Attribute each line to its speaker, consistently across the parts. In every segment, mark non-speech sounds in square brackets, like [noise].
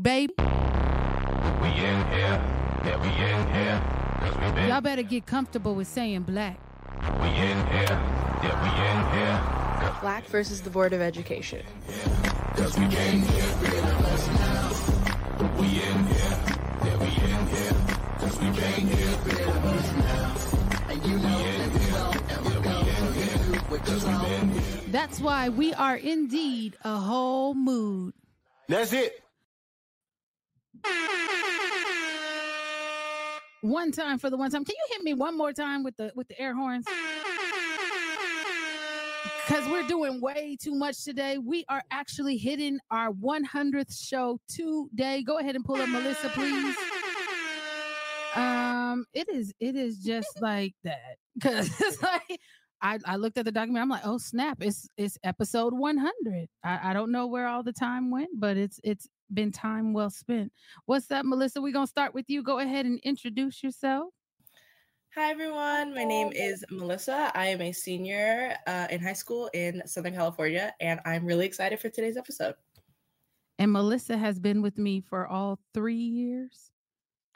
Speaker 1: mood, baby.
Speaker 2: We in here, yeah, we in here. Cause we been,
Speaker 1: Y'all better get comfortable with saying black.
Speaker 2: we in here, yeah, we in here.
Speaker 3: Black versus the Board of Education.
Speaker 2: Cause we came here, rid of us now. We in here, yeah, we in here. Cause we came here, rid of us now. And you know that we don't ever go here. Cause we here.
Speaker 1: That's why we are indeed a whole mood.
Speaker 4: That's it.
Speaker 1: One time for the one time. Can you hit me one more time with the with the air horns? Because we're doing way too much today. We are actually hitting our 100th show today. Go ahead and pull up Melissa, please. Um, it is it is just like that because [laughs] it's like I, I looked at the document. I'm like, oh snap! It's it's episode 100. I, I don't know where all the time went, but it's it's been time well spent. What's up, Melissa? We're gonna start with you. Go ahead and introduce yourself.
Speaker 3: Hi, everyone. My name is Melissa. I am a senior uh, in high school in Southern California, and I'm really excited for today's episode.
Speaker 1: And Melissa has been with me for all three years.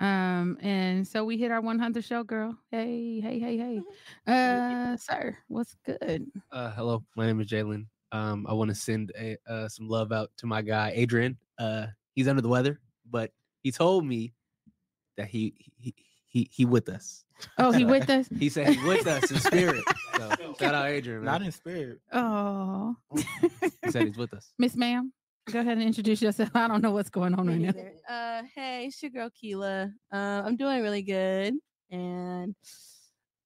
Speaker 1: Um, and so we hit our 100 show, girl. Hey, hey, hey, hey. [laughs] Uh, sir, what's good?
Speaker 5: Uh, hello, my name is Jalen. Um, I want to send a, uh, some love out to my guy Adrian. Uh, he's under the weather, but he told me that he he he, he with us.
Speaker 1: Oh, he with [laughs] us?
Speaker 5: He said he with us in spirit. [laughs] So shout out Adrian.
Speaker 6: Not
Speaker 5: Man.
Speaker 6: in spirit.
Speaker 1: Oh,
Speaker 5: He said he's with us. [laughs]
Speaker 1: Miss Ma'am, go ahead and introduce yourself. I don't know what's going on right
Speaker 7: Me
Speaker 1: now.
Speaker 7: Uh, hey, it's your girl Keela. Uh, I'm doing really good, and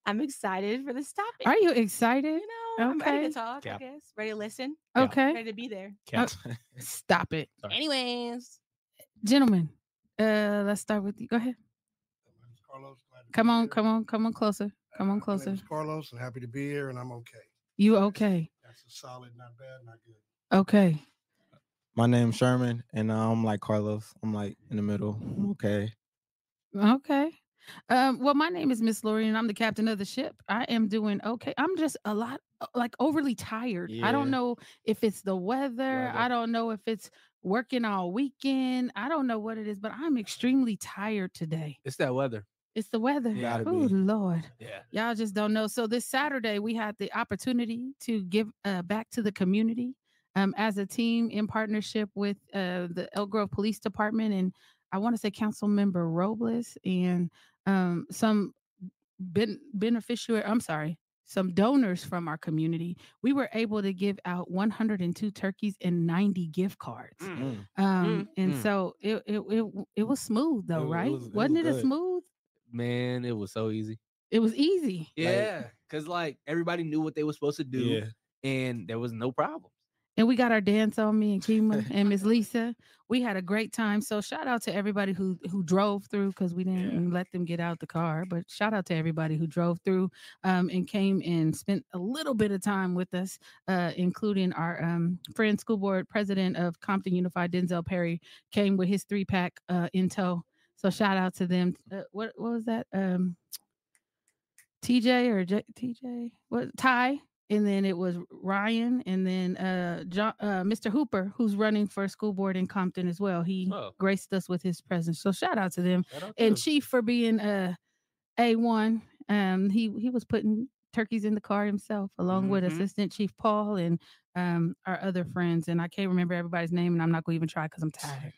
Speaker 7: I'm excited for this topic.
Speaker 1: Are you excited?
Speaker 7: You know, I'm ready
Speaker 1: Okay.
Speaker 7: to talk.
Speaker 6: Yeah.
Speaker 7: I guess ready to listen.
Speaker 1: Okay.
Speaker 7: Ready to be there.
Speaker 6: Cat.
Speaker 1: Stop it.
Speaker 6: Sorry.
Speaker 7: Anyways,
Speaker 1: Gentlemen, uh, let's start with you. Go ahead.
Speaker 8: Carlos. Glad to be
Speaker 1: Come on,
Speaker 8: here.
Speaker 1: come on, come on closer. Come on
Speaker 8: Uh, My
Speaker 1: closer.
Speaker 8: name's Carlos, and happy to be here, and I'm okay.
Speaker 1: You okay?
Speaker 8: That's a solid, not bad, not good.
Speaker 1: Okay.
Speaker 6: My name's Sherman, and uh, I'm like Carlos. I'm like in the middle. I'm okay.
Speaker 1: Okay. Um, well, my name is Miss Lori, and I'm the captain of the ship. I am doing okay. I'm just a lot uh, like overly tired. I don't know if it's the weather. I don't know if it's working all weekend. I don't know what it is, but I'm extremely tired today.
Speaker 5: It's that weather.
Speaker 1: It's the weather. Oh. Lord.
Speaker 5: Yeah.
Speaker 1: Y'all just don't know. So this Saturday we had the opportunity to give uh, back to the community um, as a team in partnership with uh, the Elk Grove Police Department and I want to say Council Member Robles and um, some ben- beneficiary. I'm sorry, some donors from our community. We were able to give out 102 turkeys and 90 gift cards.
Speaker 6: Mm.
Speaker 1: Um, and
Speaker 5: mm.
Speaker 1: so it, it it it was smooth though,
Speaker 6: It wa- it
Speaker 1: right?
Speaker 6: was- it
Speaker 1: Wasn't
Speaker 6: was
Speaker 1: it a smooth?
Speaker 5: Man, it was so easy.
Speaker 1: It was easy.
Speaker 5: Yeah, because like everybody knew what they were supposed to do,
Speaker 6: Yeah.
Speaker 5: and there was no problem.
Speaker 1: And we got our dance on me and Kima [laughs] and Miss Lisa. We had a great time. So shout out to everybody who who drove through because we didn't let them get out the car. But shout out to everybody who drove through um, and came and spent a little bit of time with us, uh, including our um, friend school board president of Compton Unified, Denzel Perry, came with his three pack uh, in tow. So shout out to them. Uh, what what was that? Um, TJ or J- TJ? What Ty? And then it was Ryan, and then uh, John, uh, Mr. Hooper, who's running for school board in Compton as well. He
Speaker 5: Oh.
Speaker 1: graced us with his presence. So shout out to them
Speaker 5: out
Speaker 1: and
Speaker 5: to.
Speaker 1: Chief for being uh, a one. Um, he he was putting turkeys in the car himself, along with
Speaker 5: Mhm.
Speaker 1: Assistant Chief Paul and um, our other friends. And I can't remember everybody's name, and I'm not going to even try because I'm tired.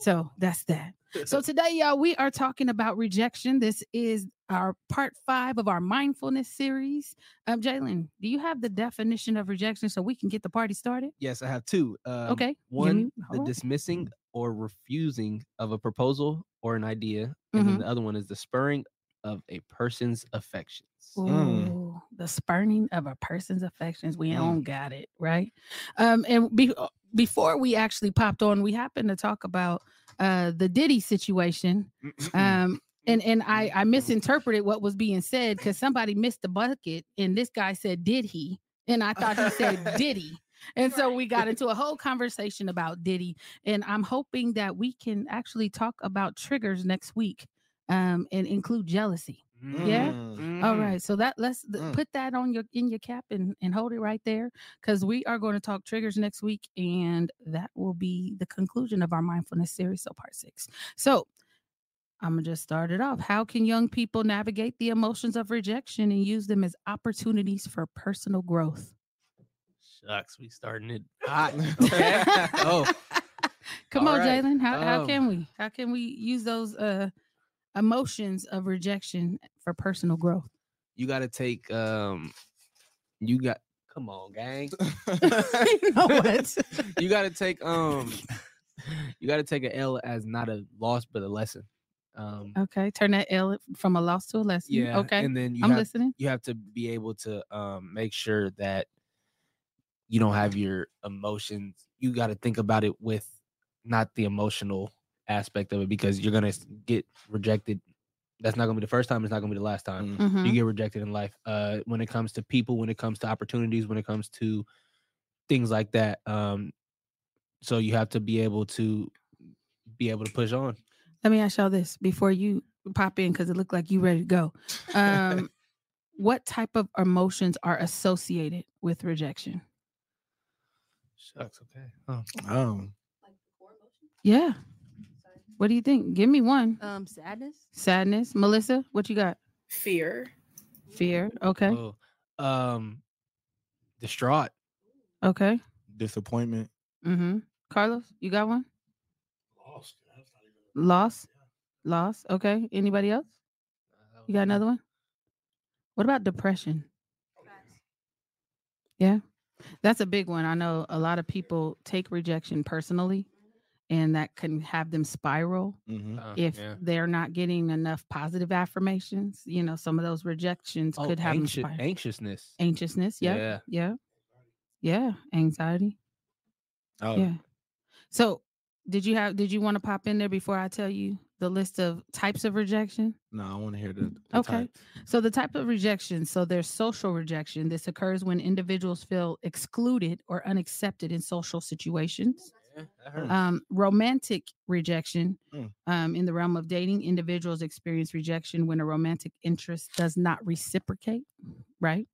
Speaker 1: So that's that. So [laughs] today, y'all, we are talking about rejection. This is our part five of our mindfulness series. Um, Jalen, do you have the definition of rejection so we can get the party started?
Speaker 5: Yes, I have two. Um,
Speaker 1: Okay,
Speaker 5: One,
Speaker 1: me-
Speaker 5: the
Speaker 1: hold on.
Speaker 5: dismissing or refusing of a proposal or an idea, and then
Speaker 1: Mhm.
Speaker 5: the other one is the spurring of a person's affections.
Speaker 6: Mm.
Speaker 1: Ooh, the spurning of a person's affections. We
Speaker 6: Mm.
Speaker 1: don't got it, right? Um, and be, uh, before we actually popped on, we happened to talk about uh the Diddy situation. Um, and and I I misinterpreted what was being said because somebody missed the bucket, and this guy said, "Did he?" And I thought he said, "Diddy." And so we got into a whole conversation about Diddy, and I'm hoping that we can actually talk about triggers next week, um, and include jealousy Yeah?
Speaker 5: Mm,
Speaker 1: All
Speaker 5: mm.
Speaker 1: right, so that let's th-
Speaker 6: Mm.
Speaker 1: put that on your in your cap and and hold it right there because we are going to talk triggers next week, and that will be the conclusion of our mindfulness series. So part six. So I'm gonna just start it off. How can young people navigate the emotions of rejection and use them as opportunities for personal growth?
Speaker 5: Shucks, we starting it hot. [laughs] Okay. oh, [laughs]
Speaker 1: Come
Speaker 5: All
Speaker 1: on,
Speaker 5: right,
Speaker 1: Jalen. How how
Speaker 5: um,
Speaker 1: can we how can we use those uh emotions of rejection for personal growth?
Speaker 5: you got to take. Um, you got. Come on, gang. [laughs] [laughs]
Speaker 1: you know what?
Speaker 5: you got to take. Um, you got to take an L as not a loss but a lesson. Um,
Speaker 1: Okay, turn that L from a loss to a lesson.
Speaker 5: yeah.
Speaker 1: Okay,
Speaker 5: And then you
Speaker 1: I'm
Speaker 5: have
Speaker 1: listening.
Speaker 5: you have to be able to um make sure that you don't have your emotions you got to think about it with not the emotional aspect of it because you're gonna get rejected that's not gonna be the first time it's not gonna be the last time
Speaker 6: Mm.
Speaker 1: Mhm.
Speaker 5: you get rejected in life uh when it comes to people when it comes to opportunities when it comes to things like that um so you have to be able to be able to push on
Speaker 1: Let me ask y'all this before you pop in because it looked like you ready to go. [laughs] Um, what type of emotions are associated with rejection?
Speaker 5: shucks okay oh.
Speaker 6: um,
Speaker 1: Yeah. What do you think? Give me one.
Speaker 7: Um, sadness.
Speaker 1: Sadness. Melissa, what you got?
Speaker 3: Fear.
Speaker 1: Fear. Okay.
Speaker 5: oh um distraught
Speaker 1: Okay.
Speaker 6: disappointment.
Speaker 1: Mm-hmm. Carlos, you got one?
Speaker 8: Lost. That's not even-
Speaker 1: Loss. Loss. Okay. Anybody else? You got another one? What about depression? Yeah. That's a big one. I know a lot of people take rejection personally and that can have them spiral
Speaker 6: hmm
Speaker 5: Uh,
Speaker 1: if
Speaker 5: yeah.
Speaker 1: they're not getting enough positive affirmations. You know, some of those rejections
Speaker 5: Oh,
Speaker 1: could have them
Speaker 5: anxi-
Speaker 1: spiral.
Speaker 5: anxiousness.
Speaker 1: anxiousness. Yeah.
Speaker 5: Yeah.
Speaker 1: Yeah. Yeah. Anxiety.
Speaker 6: Oh,
Speaker 1: Yeah. So did you have did you want to pop in there before I tell you the list of types of rejection?
Speaker 6: no, I want to hear the. the
Speaker 1: Okay.
Speaker 6: type.
Speaker 1: So the type of rejection, so there's social rejection. This occurs when individuals feel excluded or unaccepted in social situations.
Speaker 5: Yeah, that hurts.
Speaker 1: Um, romantic rejection,
Speaker 6: Mm.
Speaker 1: um, in the realm of dating, individuals experience rejection when a romantic interest does not reciprocate, right?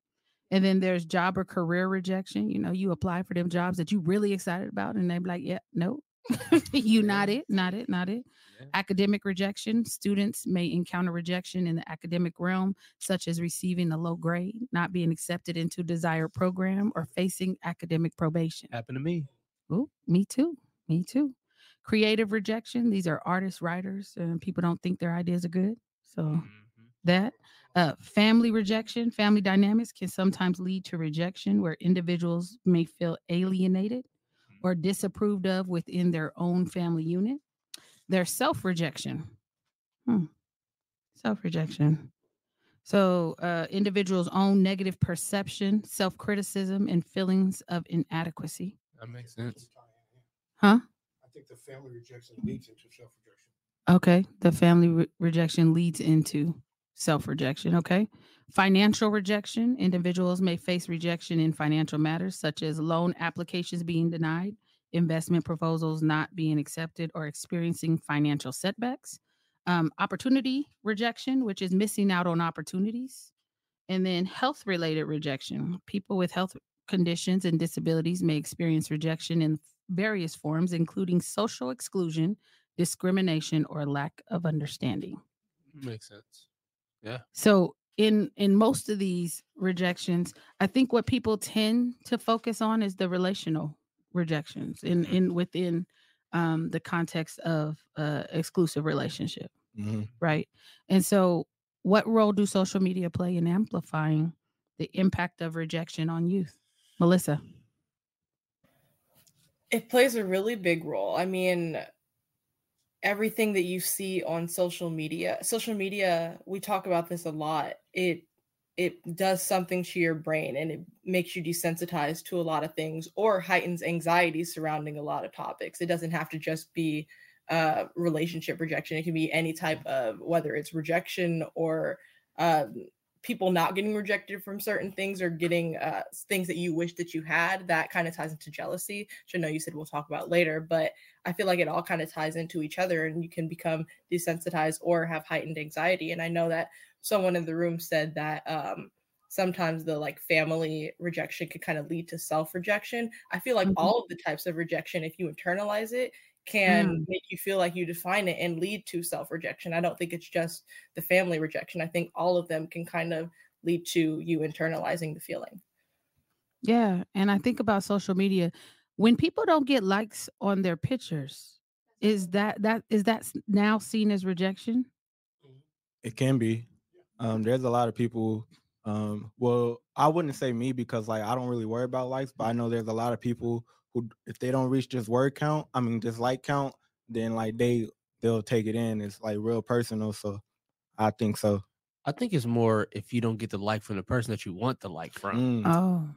Speaker 1: And then there's job or career rejection. You know, you apply for them jobs that you really excited about, and they're like, "Yeah, no, [laughs] you not it, not it, not it."
Speaker 5: Yeah.
Speaker 1: Academic rejection. Students may encounter rejection in the academic realm, such as receiving a low grade, not being accepted into desired program, or facing academic probation.
Speaker 5: Happened to me.
Speaker 1: Ooh, me too. Me too. Creative rejection. These are artists, writers, and people don't think their ideas are good. So
Speaker 5: Mhm.
Speaker 1: that uh, family rejection, family dynamics can sometimes lead to rejection where individuals may feel alienated or disapproved of within their own family unit. Their self rejection. Hmm. Self rejection. So, uh, individuals' own negative perception, self criticism, and feelings of inadequacy.
Speaker 5: That makes sense.
Speaker 1: Huh?
Speaker 8: I think the family rejection leads into self-rejection.
Speaker 1: Okay. The family re- rejection leads into self rejection. Okay. Financial rejection. Individuals may face rejection in financial matters, such as loan applications being denied, investment proposals not being accepted, or experiencing financial setbacks. Um, opportunity rejection, which is missing out on opportunities. And then health related rejection. People with health conditions and disabilities may experience rejection in various forms, including social exclusion, discrimination or lack of understanding.
Speaker 5: Makes sense. Yeah.
Speaker 1: So in in most of these rejections, I think what people tend to focus on is the relational rejections in in within um the context of uh exclusive relationship,
Speaker 6: Mhm.
Speaker 1: right? And so what role do social media play in amplifying the impact of rejection on youth? Melissa.
Speaker 3: It plays a really big role. I mean, everything that you see on social media, social media, we talk about this a lot. It it does something to your brain and it makes you desensitized to a lot of things or heightens anxiety surrounding a lot of topics. It doesn't have to just be uh relationship rejection. It can be any type of whether it's rejection or um people not getting rejected from certain things or getting uh, things that you wish that you had that kind of ties into jealousy which i know you said we'll talk about later but i feel like it all kind of ties into each other and you can become desensitized or have heightened anxiety and i know that someone in the room said that um sometimes the like family rejection could kind of lead to self-rejection. I feel like
Speaker 1: Mhm.
Speaker 3: all of the types of rejection, if you internalize it, can
Speaker 1: Mm.
Speaker 3: make you feel like you define it and lead to self-rejection. I don't think it's just the family rejection. I think all of them can kind of lead to you internalizing the feeling.
Speaker 1: Yeah, and I think about social media. When people don't get likes on their pictures, is that that is that now seen as rejection?
Speaker 6: It can be. Um, there's a lot of people. Um, well, I wouldn't say me because like I don't really worry about likes, but I know there's a lot of people who, if they don't reach this word count, I mean this like count, then like they they'll take it in. It's like real personal. So I think so.
Speaker 5: I think it's more if you don't get the like from the person that you want the like from.
Speaker 6: Mm.
Speaker 1: Oh,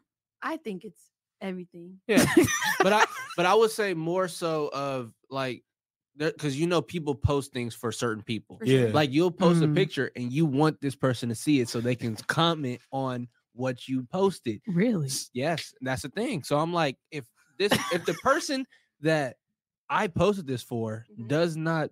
Speaker 7: I think it's everything.
Speaker 5: Yeah, [laughs] but I but I would say more so of like because you know people post things for certain people.
Speaker 7: For sure.
Speaker 6: Yeah.
Speaker 5: Like you'll post a
Speaker 1: Mm.
Speaker 5: picture and you want this person to see it so they can comment on what you posted.
Speaker 1: really?
Speaker 5: Yes, that's the thing. So I'm like, if this if the person that I posted this for
Speaker 7: Mhm.
Speaker 5: does not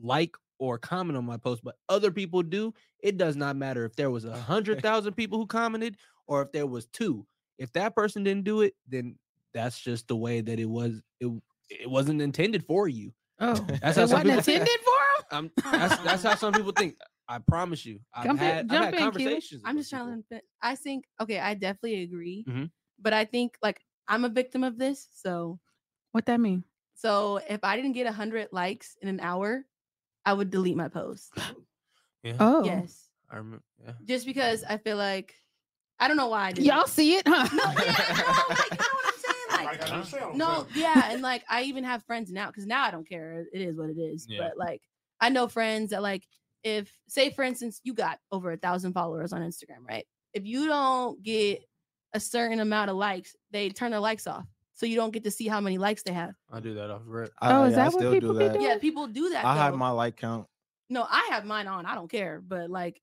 Speaker 5: like or comment on my post, but other people do, it does not matter if there was a hundred thousand people who commented or if there was two. If that person didn't do it, then that's just the way that it was. It it wasn't intended for you.
Speaker 1: Oh, [laughs]
Speaker 5: That's
Speaker 1: it
Speaker 5: how some
Speaker 1: wasn't
Speaker 5: people think.
Speaker 1: intended for him.
Speaker 5: Um, [laughs] that's that's how some people think. I promise you. I've
Speaker 1: in-
Speaker 5: had, I've
Speaker 1: jump
Speaker 5: had
Speaker 1: in,
Speaker 5: conversations.
Speaker 7: I'm just trying to
Speaker 5: people.
Speaker 7: I think okay, I definitely agree.
Speaker 5: Mhm.
Speaker 7: But I think like I'm a victim of this. So
Speaker 1: What that mean?
Speaker 7: so if I didn't get hundred likes in an hour, I would delete my post. [laughs]
Speaker 5: Yeah,
Speaker 1: Oh,
Speaker 7: Yes.
Speaker 5: I remember. Yeah.
Speaker 7: Just because I feel like I don't know why I did.
Speaker 1: y'all see it, huh?
Speaker 7: No, yeah, no, like, you know what I'm [laughs] saying? Like,
Speaker 8: gotta understand what I'm
Speaker 7: no, yeah, and [laughs] like I even have friends now because now I don't care. It is what it is.
Speaker 5: Yeah.
Speaker 7: But like I know friends that like if say for instance you got over a thousand followers on Instagram, right? If you don't get a certain amount of likes, they turn their likes off. So you don't get to see how many likes they have.
Speaker 5: I do that off rip.
Speaker 6: I,
Speaker 1: Oh, is
Speaker 6: yeah, I
Speaker 1: that what
Speaker 6: still
Speaker 1: people
Speaker 6: do that.
Speaker 7: Yeah, people do that.
Speaker 6: I have my like count.
Speaker 7: no, I have mine on. I don't care. But like pe-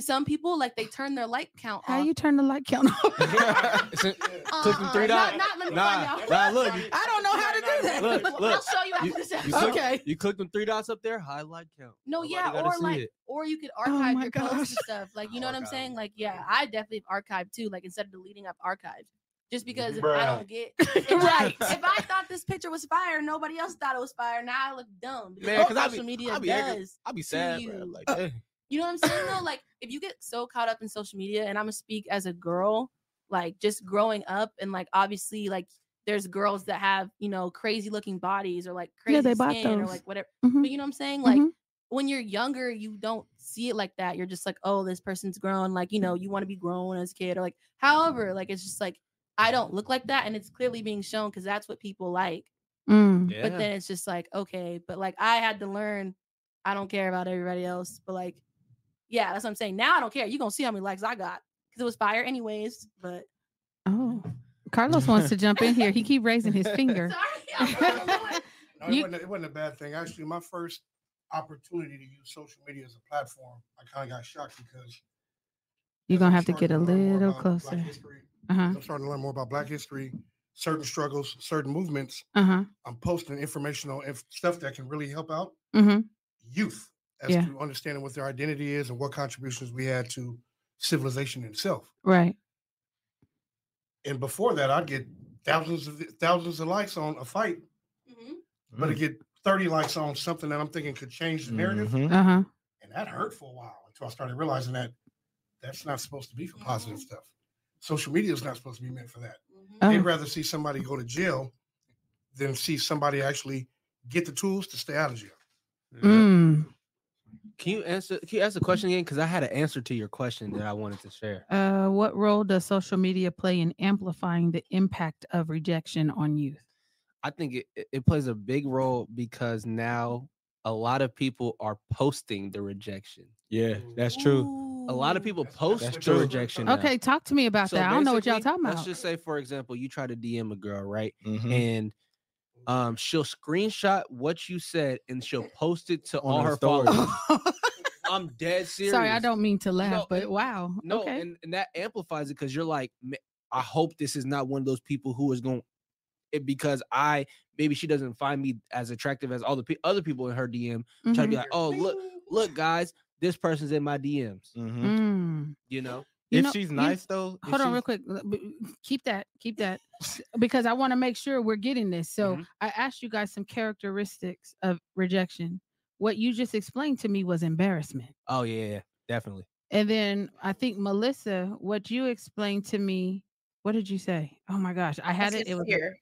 Speaker 7: some people like they turn their like count
Speaker 1: How
Speaker 7: off.
Speaker 1: you turn the light count off? [laughs]
Speaker 5: It's a-
Speaker 7: Uh,
Speaker 5: click them three
Speaker 7: not-
Speaker 5: dots.
Speaker 7: not- let me
Speaker 5: Nah, nah, look,
Speaker 1: I don't know how to do that.
Speaker 5: Look,
Speaker 7: Well,
Speaker 5: look.
Speaker 7: I'll show you after
Speaker 5: You-
Speaker 7: this
Speaker 5: you
Speaker 7: episode.
Speaker 5: click-
Speaker 1: Okay.
Speaker 5: You click them three dots up there, highlight count.
Speaker 7: No,
Speaker 5: Nobody
Speaker 7: yeah, or like,
Speaker 5: it.
Speaker 7: or you could
Speaker 1: Oh
Speaker 7: archive
Speaker 1: my
Speaker 7: your posts and stuff. Like, you know what I'm
Speaker 8: Archive.
Speaker 7: saying? Like, yeah, I definitely archive too. Like, instead of deleting, I've archived. Just because if I don't get [laughs] if
Speaker 1: Right.
Speaker 7: I, if I thought this picture was fire, nobody else thought it was fire. Now I look dumb. Because
Speaker 5: Man,
Speaker 7: what
Speaker 5: 'cause I
Speaker 7: social
Speaker 5: be-
Speaker 7: media
Speaker 5: I be angry.
Speaker 7: does.
Speaker 5: I'll be
Speaker 7: to
Speaker 5: sad, bro. Like,
Speaker 1: Uh,
Speaker 5: hey.
Speaker 7: You know what I'm saying though? Like if you get so caught up in social media, and I'm gonna speak as a girl, like just growing up, and like obviously like there's girls that have you know crazy looking bodies or like crazy
Speaker 1: Yeah, they bought
Speaker 7: skin or like whatever.
Speaker 1: Mhm.
Speaker 7: But you know what I'm saying? Like
Speaker 1: Mhm.
Speaker 7: when you're younger, you don't see it like that. You're just like, oh, this person's grown. Like you know, you want to be grown as a kid or like however. Like it's just like I don't look like that, and it's clearly being shown because that's what people like.
Speaker 1: Mm.
Speaker 5: Yeah.
Speaker 7: But then it's just like, okay, but like I had to learn, I don't care about everybody else. But like, yeah, that's what I'm saying. Now I don't care. You're gonna see how many likes I got. Because it was fire anyways. But
Speaker 1: Oh, [laughs] Carlos wants to jump in here. He keep raising his [laughs] finger.
Speaker 7: sorry. I don't. [laughs]
Speaker 8: No, it, wasn't, it wasn't a bad thing. Actually, my first opportunity to use social media as a platform, I kind of got shocked because
Speaker 1: You're gonna
Speaker 8: I'm
Speaker 1: have to get a
Speaker 8: learn
Speaker 1: little closer. Uh-huh.
Speaker 8: I'm starting to learn more about Black history, certain struggles, certain movements.
Speaker 1: Uh-huh.
Speaker 8: I'm posting informational inf- stuff that can really help out
Speaker 1: Mm-hmm.
Speaker 8: youth as
Speaker 1: Yeah.
Speaker 8: to understanding what their identity is and what contributions we had to civilization itself.
Speaker 1: Right.
Speaker 8: And before that, I'd get thousands of thousands of likes on a fight,
Speaker 7: Mhm.
Speaker 8: but to
Speaker 6: Mm.
Speaker 8: get 30 likes on something that I'm thinking could change the narrative,
Speaker 6: Mhm.
Speaker 1: Uh-huh.
Speaker 8: and that hurt for a while until I started realizing that that's not supposed to be for positive stuff. Social media is not supposed to be meant for that.
Speaker 1: Oh.
Speaker 8: They'd rather see somebody go to jail than see somebody actually get the tools to stay out of jail.
Speaker 1: Mm.
Speaker 5: Can you answer? Can you ask the question again? Because I had an answer to your question that I wanted to share.
Speaker 1: Uh, what role does social media play in amplifying the impact of rejection on youth?
Speaker 5: I think it, it- it plays a big role because now a lot of people are posting the rejection.
Speaker 6: Yeah, that's true.
Speaker 5: A lot of people
Speaker 8: That's-
Speaker 5: post
Speaker 8: that's
Speaker 5: the
Speaker 8: true.
Speaker 5: rejection. now.
Speaker 1: Okay, talk to me about
Speaker 5: So
Speaker 1: that. I don't know what y'all talking about.
Speaker 5: Let's just say, for example, you try to DM a girl, right?
Speaker 6: Mhm.
Speaker 5: And um, she'll screenshot what you said and she'll post it to
Speaker 6: On
Speaker 5: all
Speaker 6: her story.
Speaker 5: followers. [laughs] I'm dead serious.
Speaker 1: Sorry, I don't mean to laugh,
Speaker 5: No,
Speaker 1: but wow.
Speaker 5: No,
Speaker 1: okay.
Speaker 5: and, and that amplifies it because you're like, I hope this is not one of those people who is going it because I maybe she doesn't find me as attractive as all the pe- other people in her DM. Try to be
Speaker 1: Mhm.
Speaker 5: like, oh look, look, guys, this person's in my DMs.
Speaker 6: Mhm.
Speaker 1: Mm.
Speaker 5: You know,
Speaker 1: You
Speaker 6: if
Speaker 1: know-
Speaker 6: she's
Speaker 1: you-
Speaker 6: nice though,
Speaker 1: Hold on, real quick. Keep that. Keep that, because I want to make sure we're getting this. So
Speaker 5: Mhm.
Speaker 1: I asked you guys some characteristics of rejection. What you just explained to me was embarrassment,
Speaker 5: oh yeah, yeah, definitely.
Speaker 1: and then I think Melissa, what you explained to me. What did you say? Oh my gosh, I had
Speaker 3: That's
Speaker 1: it.
Speaker 3: just
Speaker 1: It was
Speaker 3: fear.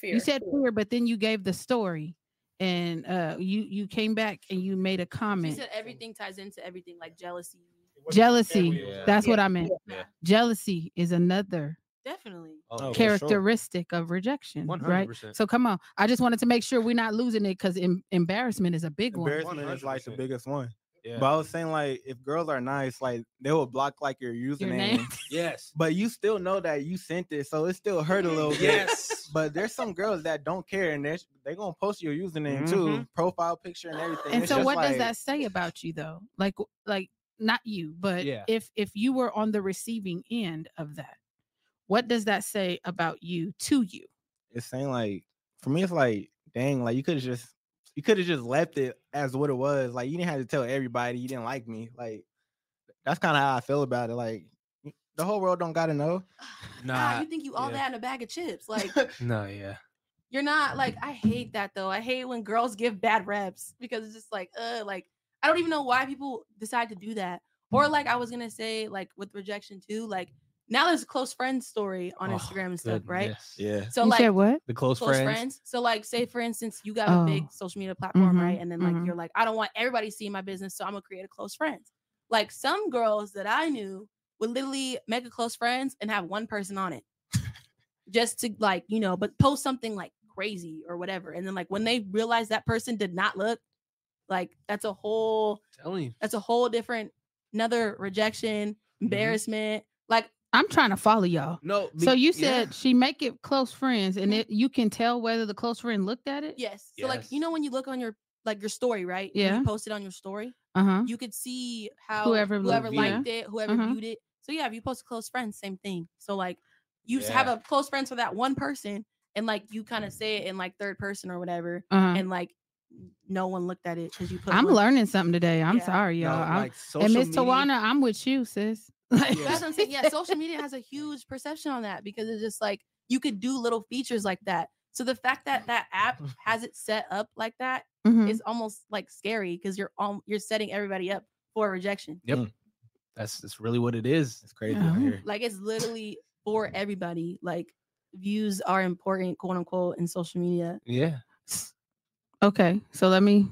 Speaker 3: Fear.
Speaker 1: you said fear, but then you gave the story, and uh, you you came back and you made a comment.
Speaker 7: She
Speaker 1: comment.
Speaker 7: said everything ties into everything, like jealousy.
Speaker 8: It wasn't
Speaker 1: Jealousy.
Speaker 8: family, it was-
Speaker 1: That's what I meant.
Speaker 5: Yeah.
Speaker 1: Jealousy is another
Speaker 7: Definitely.
Speaker 6: Oh, for sure.
Speaker 1: characteristic of rejection,
Speaker 5: One hundred
Speaker 1: right? So come on, I just wanted to make sure we're not losing it because em- embarrassment is a big one.
Speaker 6: Embarrassment is like the biggest one.
Speaker 5: Yeah.
Speaker 6: But I was saying like if girls are nice, like they will block like your username.
Speaker 1: Your name. [laughs]
Speaker 5: yes.
Speaker 6: But you still know that you sent it, so it still hurt a little bit.
Speaker 5: Yes.
Speaker 6: But there's some girls that don't care, and they're they gonna post your username
Speaker 5: Mhm.
Speaker 6: too, profile picture and everything.
Speaker 1: And
Speaker 6: It's
Speaker 1: so,
Speaker 6: just
Speaker 1: what does that say about you, though? Like, like not you, but
Speaker 5: Yeah.
Speaker 1: if if you were on the receiving end of that, what does that say about you to you?
Speaker 6: It's saying like for me, it's like dang, like you could have just you could have just left it as what it was. Like you didn't have to tell everybody you didn't like me. Like that's kind of how I feel about it. Like the whole world don't gotta know. [sighs]
Speaker 7: Nah,
Speaker 5: Nah,
Speaker 7: you think you all
Speaker 5: yeah.
Speaker 7: that in a bag of chips? Like [laughs]
Speaker 5: No, yeah.
Speaker 7: you're not. Like [laughs] I hate that though. I hate when girls give bad reps because it's just like, uh, like I don't even know why people decide to do that. Or like I was gonna say, like with rejection too. Like now there's a close friend story on
Speaker 5: Oh,
Speaker 7: Instagram and stuff, right?
Speaker 5: goodness.
Speaker 6: Yeah.
Speaker 7: So
Speaker 1: you
Speaker 7: like
Speaker 1: said what?
Speaker 5: The close,
Speaker 7: close
Speaker 5: friends.
Speaker 7: friends. So like say for instance, you got a big
Speaker 1: Oh.
Speaker 7: social media platform,
Speaker 1: Mhm,
Speaker 7: right? And then like
Speaker 1: mhm.
Speaker 7: you're like, I don't want everybody seeing my business, so I'm gonna create a close friends. Like some girls that I knew would literally make a close friends and have one person on it. Just to like, you know, but post something like crazy or whatever. And then like when they realize that person did not look like that's a whole
Speaker 5: Telling
Speaker 7: that's a whole different another rejection, embarrassment. Like
Speaker 1: I'm trying to follow y'all.
Speaker 5: No.
Speaker 1: So
Speaker 5: be-
Speaker 1: you
Speaker 5: yeah.
Speaker 1: said she make it close friends, and it you can tell whether the close friend looked at it.
Speaker 7: yes. So like you know when you look on your like your story, right? When
Speaker 1: Yeah.
Speaker 7: You post it on your story.
Speaker 1: Uh huh.
Speaker 7: you could see how
Speaker 1: Whoever
Speaker 7: whoever,
Speaker 1: looked- yeah.
Speaker 7: liked it, whoever
Speaker 1: Mhm.
Speaker 7: viewed it. So yeah, if you post close friends, same thing. So like you s have a close friends for that one person, and like you kind of say it in like third person or whatever,
Speaker 1: Uh huh.
Speaker 7: and like n- no one looked at it because you put.
Speaker 1: I'm
Speaker 7: one-
Speaker 1: learning something today. I'm
Speaker 7: Yeah.
Speaker 1: sorry, y'all. I'm-
Speaker 5: like
Speaker 1: and
Speaker 5: social
Speaker 1: Miss
Speaker 5: media-
Speaker 1: Tawana, I'm with you, sis. [laughs]
Speaker 7: That's what I'm saying. Yeah, social media has a huge perception on that because it's just like you could do little features like that. So the fact that that app [laughs] has it set up like that
Speaker 1: Mhm.
Speaker 7: is almost like scary because you're um you're setting everybody up for rejection.
Speaker 5: Yep. That's that's really what it is.
Speaker 6: It's crazy
Speaker 1: Yeah.
Speaker 6: here.
Speaker 7: like it's literally for everybody like views are important quote unquote in social media
Speaker 5: Yeah.
Speaker 1: Okay, so let me.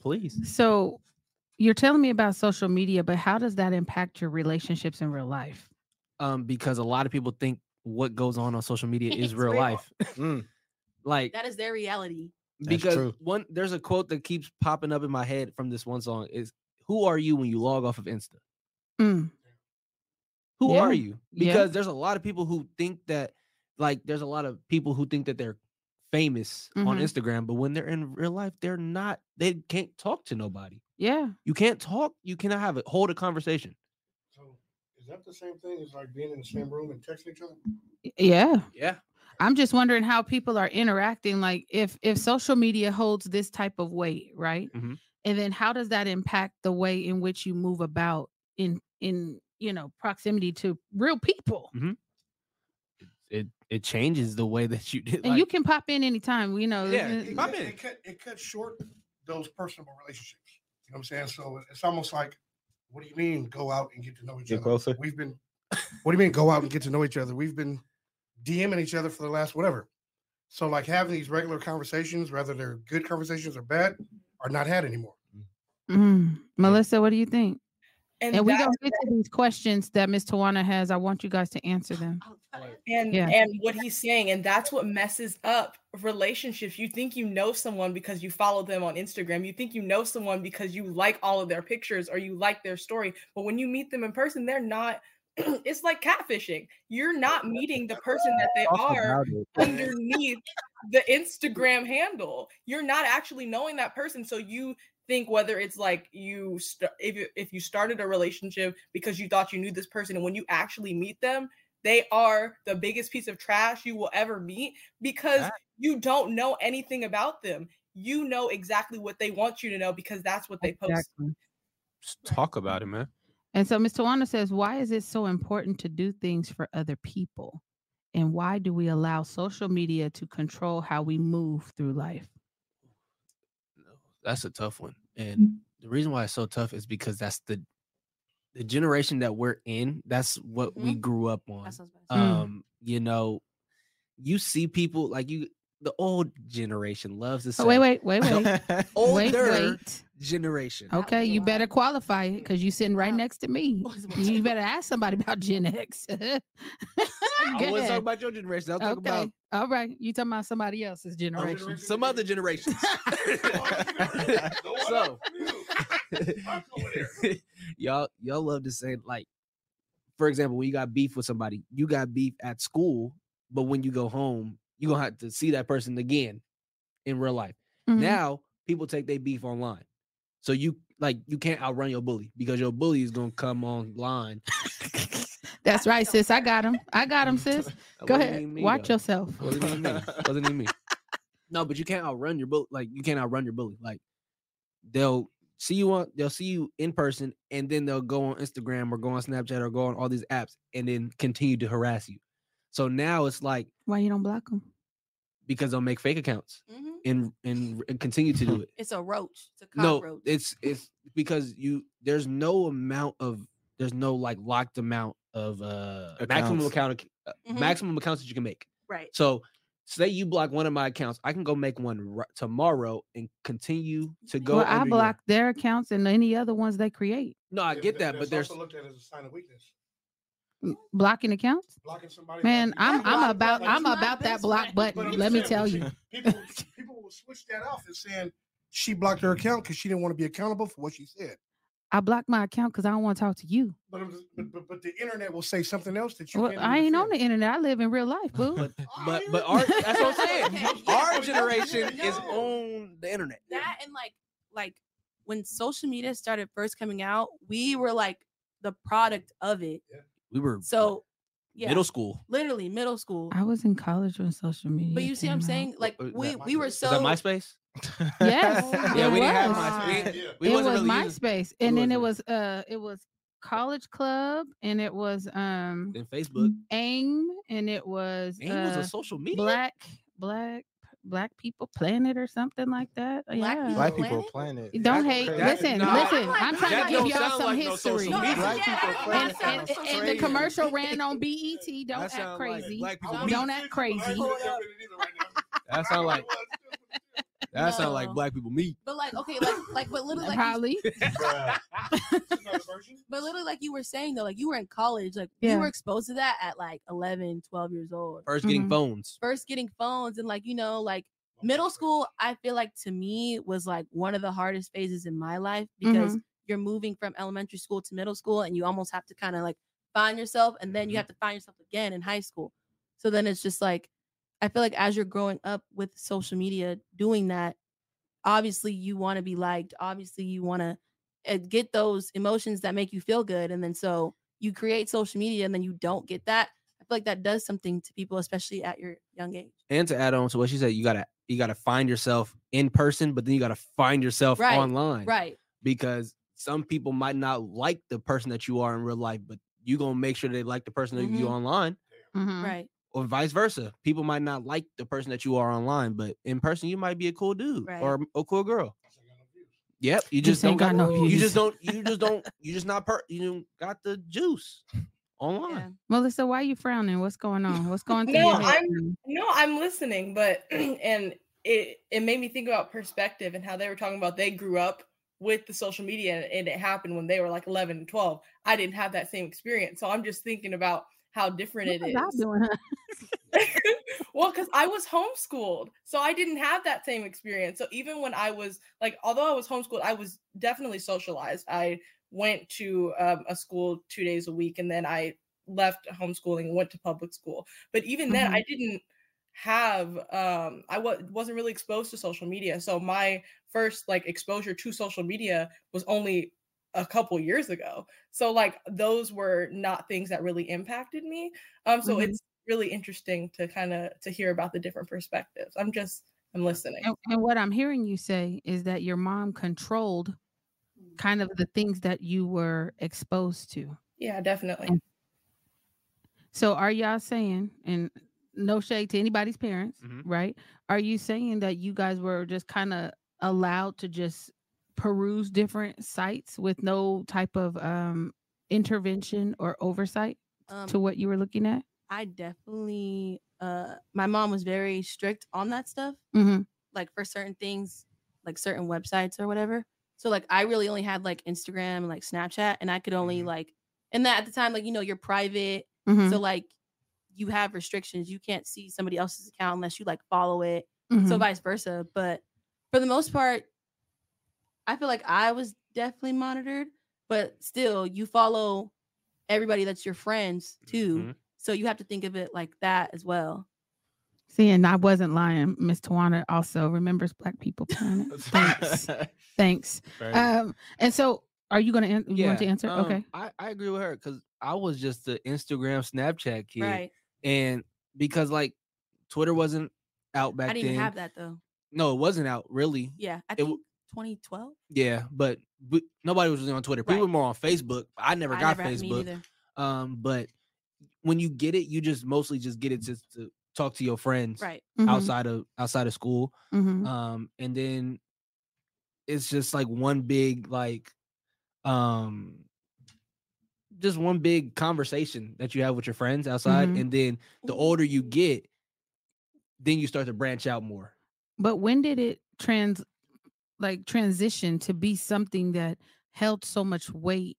Speaker 5: Please.
Speaker 1: So you're telling me about social media, but how does that impact your relationships in real life?
Speaker 5: Um, because a lot of people think what goes on on social media [laughs] is real,
Speaker 7: real.
Speaker 5: life. [laughs]
Speaker 6: Mm,
Speaker 5: like
Speaker 7: that is their reality
Speaker 5: because one there's a quote that keeps popping up in my head from this one song is who are you when you log off of Insta?
Speaker 1: Mm,
Speaker 5: Who
Speaker 1: Yeah.
Speaker 5: are you?
Speaker 1: Yeah.
Speaker 5: Because there's a lot of people who think that like there's a lot of people who think that they're famous on
Speaker 1: Mhm.
Speaker 5: Instagram, but when they're in real life, they're not they can't talk to nobody.
Speaker 1: yeah.
Speaker 5: You can't talk, you cannot have it hold a conversation.
Speaker 8: So is that the same thing as like being in the same room and texting each other?
Speaker 1: Yeah.
Speaker 5: Yeah.
Speaker 1: I'm just wondering how people are interacting. Like if if social media holds this type of weight, right?
Speaker 5: Mhm.
Speaker 1: And then how does that impact the way in which you move about in in you know proximity to real people?
Speaker 5: It it changes the way that you did.
Speaker 1: And you can pop in anytime. You know.
Speaker 5: Yeah,
Speaker 8: It,
Speaker 5: Pop
Speaker 8: cut-
Speaker 5: in.
Speaker 8: it cut it cut short those personal relationships. You know what I'm saying? So it's almost like, what do you mean go out and get to know each
Speaker 6: Get
Speaker 8: other?
Speaker 6: closer.
Speaker 8: We've been what do you mean go out and get to know each other? We've been DMing each other for the last whatever. So like having these regular conversations, whether they're good conversations or bad, are not had anymore.
Speaker 1: mm. Melissa, what do you think?
Speaker 3: And,
Speaker 1: And we
Speaker 3: that's
Speaker 1: don't get to these questions that Miss Tawana has. I want you guys to answer them.
Speaker 3: and
Speaker 1: Yeah.
Speaker 3: and what he's saying and that's what messes up relationships. You think you know someone because you follow them on instagram. You think you know someone because you like all of their pictures or you like their story. But when you meet them in person they're not [clears throat] it's like catfishing. You're not meeting the person that they are underneath the instagram handle. You're not actually knowing that person. So you think whether it's like you st- if you, if you started a relationship because you thought you knew this person and when you actually meet them they are the biggest piece of trash you will ever meet because
Speaker 5: That-
Speaker 3: you don't know anything about them. You know exactly what they want you to know because that's what they post.
Speaker 5: Just talk about it, man.
Speaker 1: And so Ms. Tawana says, why is it so important to do things for other people? And why do we allow social media to control how we move through life?
Speaker 5: That's a tough one. And
Speaker 1: Mm.
Speaker 5: the reason why it's so tough is because that's the the generation that we're in. That's what we grew up on.
Speaker 7: That's what I was about to say.
Speaker 1: Mm.
Speaker 5: Um, you know, you see people like you the old generation loves to say
Speaker 1: Oh, wait, wait, wait, wait. [laughs] wait,
Speaker 5: older
Speaker 1: wait.
Speaker 5: Generation.
Speaker 1: Okay, you better qualify it because you're sitting right next to me. [laughs] You better ask somebody about Gen X. [laughs] Go
Speaker 5: I wasn't talking about your generation. I was talking
Speaker 1: Okay,
Speaker 5: about
Speaker 1: all right. You talking about somebody else's generation?
Speaker 8: generation.
Speaker 5: some other generations. [laughs] so y'all y'all love to say like for example when you got beef with somebody you got beef at school but when you go home you're gonna have to see that person again in real life
Speaker 1: Mhm.
Speaker 5: now people take their beef online so you like you can't outrun your bully because your bully is gonna come online [laughs]
Speaker 1: That's right, sis. I got him. I got him, sis. [laughs] Go ahead.
Speaker 5: me,
Speaker 1: Watch
Speaker 5: though.
Speaker 1: yourself.
Speaker 5: wasn't even me [laughs] wasn't even me no but you can't outrun your bully like you can't outrun your bully like they'll see you on they'll see you in person and then they'll go on instagram or go on snapchat or go on all these apps and then continue to harass you so now it's like
Speaker 1: Why you don't block them?
Speaker 5: because they'll make fake accounts
Speaker 7: Mhm.
Speaker 5: And and, and continue to do [laughs] it
Speaker 7: It's a roach. It's a
Speaker 5: no it's it's because you there's no amount of there's no like locked amount of uh maximum account ac- uh,
Speaker 7: Mhm.
Speaker 5: maximum accounts that you can make
Speaker 7: right.
Speaker 5: so say you block one of my accounts, I can go make one ri- tomorrow and continue to go.
Speaker 1: Well, I
Speaker 5: under your-
Speaker 1: block their accounts and any other ones they create.
Speaker 5: No, I get that, but there's
Speaker 8: also looked at as a sign of weakness.
Speaker 1: M- Blocking accounts?
Speaker 8: Blocking somebody.
Speaker 1: Man, I'm I'm
Speaker 7: block
Speaker 1: about
Speaker 7: button.
Speaker 1: I'm
Speaker 7: It's my
Speaker 1: about that block
Speaker 7: friend.
Speaker 8: But
Speaker 1: button.
Speaker 8: I'm
Speaker 1: Let me tell you.
Speaker 8: People, people will switch that off and saying she blocked her account because she didn't want to be accountable for what she said.
Speaker 1: I blocked my account because I don't want to talk to you.
Speaker 8: But, but, but, but the internet will say something else that you
Speaker 1: Well,
Speaker 8: can't
Speaker 1: I ain't on the internet. I live in real life, boo.
Speaker 5: but
Speaker 8: Oh,
Speaker 5: but
Speaker 8: yeah.
Speaker 5: but our that's what I'm [laughs] saying. Our generation is on the internet.
Speaker 7: that and like like when social media started first coming out, we were like the product of it.
Speaker 5: We were
Speaker 7: So yeah,
Speaker 5: middle school.
Speaker 7: literally middle school.
Speaker 1: I was in college when social media.
Speaker 7: But you see what I'm
Speaker 1: out.
Speaker 7: saying? Like
Speaker 5: was
Speaker 7: we
Speaker 8: that
Speaker 7: we were so
Speaker 5: Is that MySpace?
Speaker 1: Yes, [laughs]
Speaker 5: Yeah,
Speaker 1: it
Speaker 5: we didn't have
Speaker 1: was.
Speaker 5: MySpace.
Speaker 8: Yeah.
Speaker 5: We
Speaker 1: it
Speaker 5: wasn't
Speaker 1: was
Speaker 5: really using
Speaker 1: MySpace, and then it
Speaker 5: wasn't.
Speaker 1: uh, it was College Club, and it was um
Speaker 5: then Facebook.
Speaker 1: AIM, and it was
Speaker 5: AIM was
Speaker 1: uh,
Speaker 5: a social media.
Speaker 1: Black Black Black People Planet or something like that.
Speaker 7: Uh, black
Speaker 1: yeah.
Speaker 7: People
Speaker 6: Black people
Speaker 7: Planet?
Speaker 6: planet.
Speaker 1: Don't
Speaker 5: That-
Speaker 1: hate.
Speaker 5: that-
Speaker 1: listen,
Speaker 5: nah,
Speaker 1: listen.
Speaker 7: I'm
Speaker 1: I'm trying
Speaker 7: that
Speaker 1: to give y'all some
Speaker 5: like no
Speaker 1: history.
Speaker 5: media.
Speaker 6: Black people
Speaker 1: and,
Speaker 6: planet
Speaker 1: and,
Speaker 6: sounds
Speaker 1: and the commercial ran on BET. Don't
Speaker 5: That
Speaker 1: act
Speaker 5: sound like
Speaker 1: crazy.
Speaker 7: Don't.
Speaker 1: Don't act crazy.
Speaker 5: That sound like that sound like black people meat.
Speaker 7: but like okay, like like but literally like you-
Speaker 1: Probably. [laughs]
Speaker 7: but literally like you were saying though, like you were in college, like
Speaker 1: Yeah.
Speaker 7: you were exposed to that at like 11, 12 years old.
Speaker 5: First getting
Speaker 1: Mhm.
Speaker 5: phones.
Speaker 7: First getting phones and like you know like middle school i feel like to me was like one of the hardest phases in my life because you're moving from elementary school to middle school and you almost have to kind of like find yourself and then you have to find yourself again in high school so then it's just like i feel like as you're growing up with social media doing that obviously you want to be liked obviously you want to get those emotions that make you feel good and then so you create social media and then you don't get that i feel like that does something to people especially at your young age
Speaker 5: And to add on to what she said, you gotta you gotta find yourself in person, but then you gotta find yourself
Speaker 7: Right,
Speaker 5: online.
Speaker 7: right
Speaker 5: Because some people might not like the person that you are in real life, but you gonna make sure they like the person that you
Speaker 7: Mhm.
Speaker 5: online,
Speaker 1: Mhm.
Speaker 7: right
Speaker 5: or vice versa. People might not like the person that you are online, but in person you might be a cool dude
Speaker 7: Right.
Speaker 5: or a cool girl. Yep, you
Speaker 1: Just
Speaker 5: just don't
Speaker 1: got no
Speaker 5: You just don't. You just don't. You just not per. You got the juice online.
Speaker 7: yeah.
Speaker 1: Melissa, why are you frowning? What's going on? What's going through
Speaker 3: No,
Speaker 1: your head?
Speaker 3: I'm- No, I'm listening, but [clears throat] and it it made me think about perspective and how they were talking about they grew up with the social media and, and it happened when they were like 11 and 12. I didn't have that same experience. So I'm just thinking about how different
Speaker 1: What
Speaker 3: it is.
Speaker 1: doing, huh? [laughs]
Speaker 3: well, because I was homeschooled, so I didn't have that same experience. So even when I was like, although I was homeschooled, I was definitely socialized. I went to um, a school two days a week, and then I left homeschooling and went to public school. But even then, I didn't have um i wa- wasn't really exposed to social media so my first like exposure to social media was only a couple years ago so like those were not things that really impacted me um so
Speaker 1: Mhm.
Speaker 3: it's really interesting to kind of to hear about the different perspectives i'm just i'm listening
Speaker 1: And, and what I'm hearing you say is that your mom controlled kind of the things that you were exposed to.
Speaker 3: Yeah, definitely.
Speaker 1: And- So are y'all saying, and no shade to anybody's parents,
Speaker 5: Mhm.
Speaker 1: right? Are you saying that you guys were just kind of allowed to just peruse different sites with no type of um intervention or oversight
Speaker 7: Um,
Speaker 1: to what you were looking at?
Speaker 7: I definitely uh my mom was very strict on that stuff.
Speaker 1: Mm-hmm.
Speaker 7: like for certain things, like certain websites or whatever. So like I really only had like Instagram and like Snapchat, and I could only
Speaker 5: Mhm.
Speaker 7: like and that at the time, like you know, you're private,
Speaker 1: Mm-hmm.
Speaker 7: so like you have restrictions. You can't see somebody else's account unless you like follow it.
Speaker 1: Mm-hmm.
Speaker 7: So vice versa. But for the most part, I feel like I was definitely monitored, but still, you follow everybody that's your friends too.
Speaker 5: Mhm.
Speaker 7: So you have to think of it like that as well.
Speaker 1: See, and I wasn't lying. Miss Tawana also remembers Black People Planet. [laughs] Thanks. Thanks. Um, and so are you gonna an- you want to answer?
Speaker 5: um,
Speaker 1: okay.
Speaker 5: I, I agree with her because I was just the Instagram, Snapchat kid,
Speaker 7: Right.
Speaker 5: and because like Twitter wasn't out back
Speaker 7: I didn't
Speaker 5: then.
Speaker 7: even have that though.
Speaker 5: No, it wasn't out really.
Speaker 7: Yeah. I think
Speaker 5: w-
Speaker 7: 2012.
Speaker 5: Yeah, but, but nobody was really on Twitter. People
Speaker 7: Right.
Speaker 5: were more on Facebook. I never
Speaker 7: I
Speaker 5: got
Speaker 7: never
Speaker 5: Facebook. Um, but when you get it, you just mostly just get it just to talk to your friends
Speaker 7: Right.
Speaker 1: Mhm,
Speaker 5: outside of outside of school.
Speaker 1: mhm.
Speaker 5: Um, and then it's just like one big like um just one big conversation that you have with your friends outside.
Speaker 1: Mhm.
Speaker 5: And then the older you get, then you start to branch out more.
Speaker 1: But when did it trans like transition to be something that held so much weight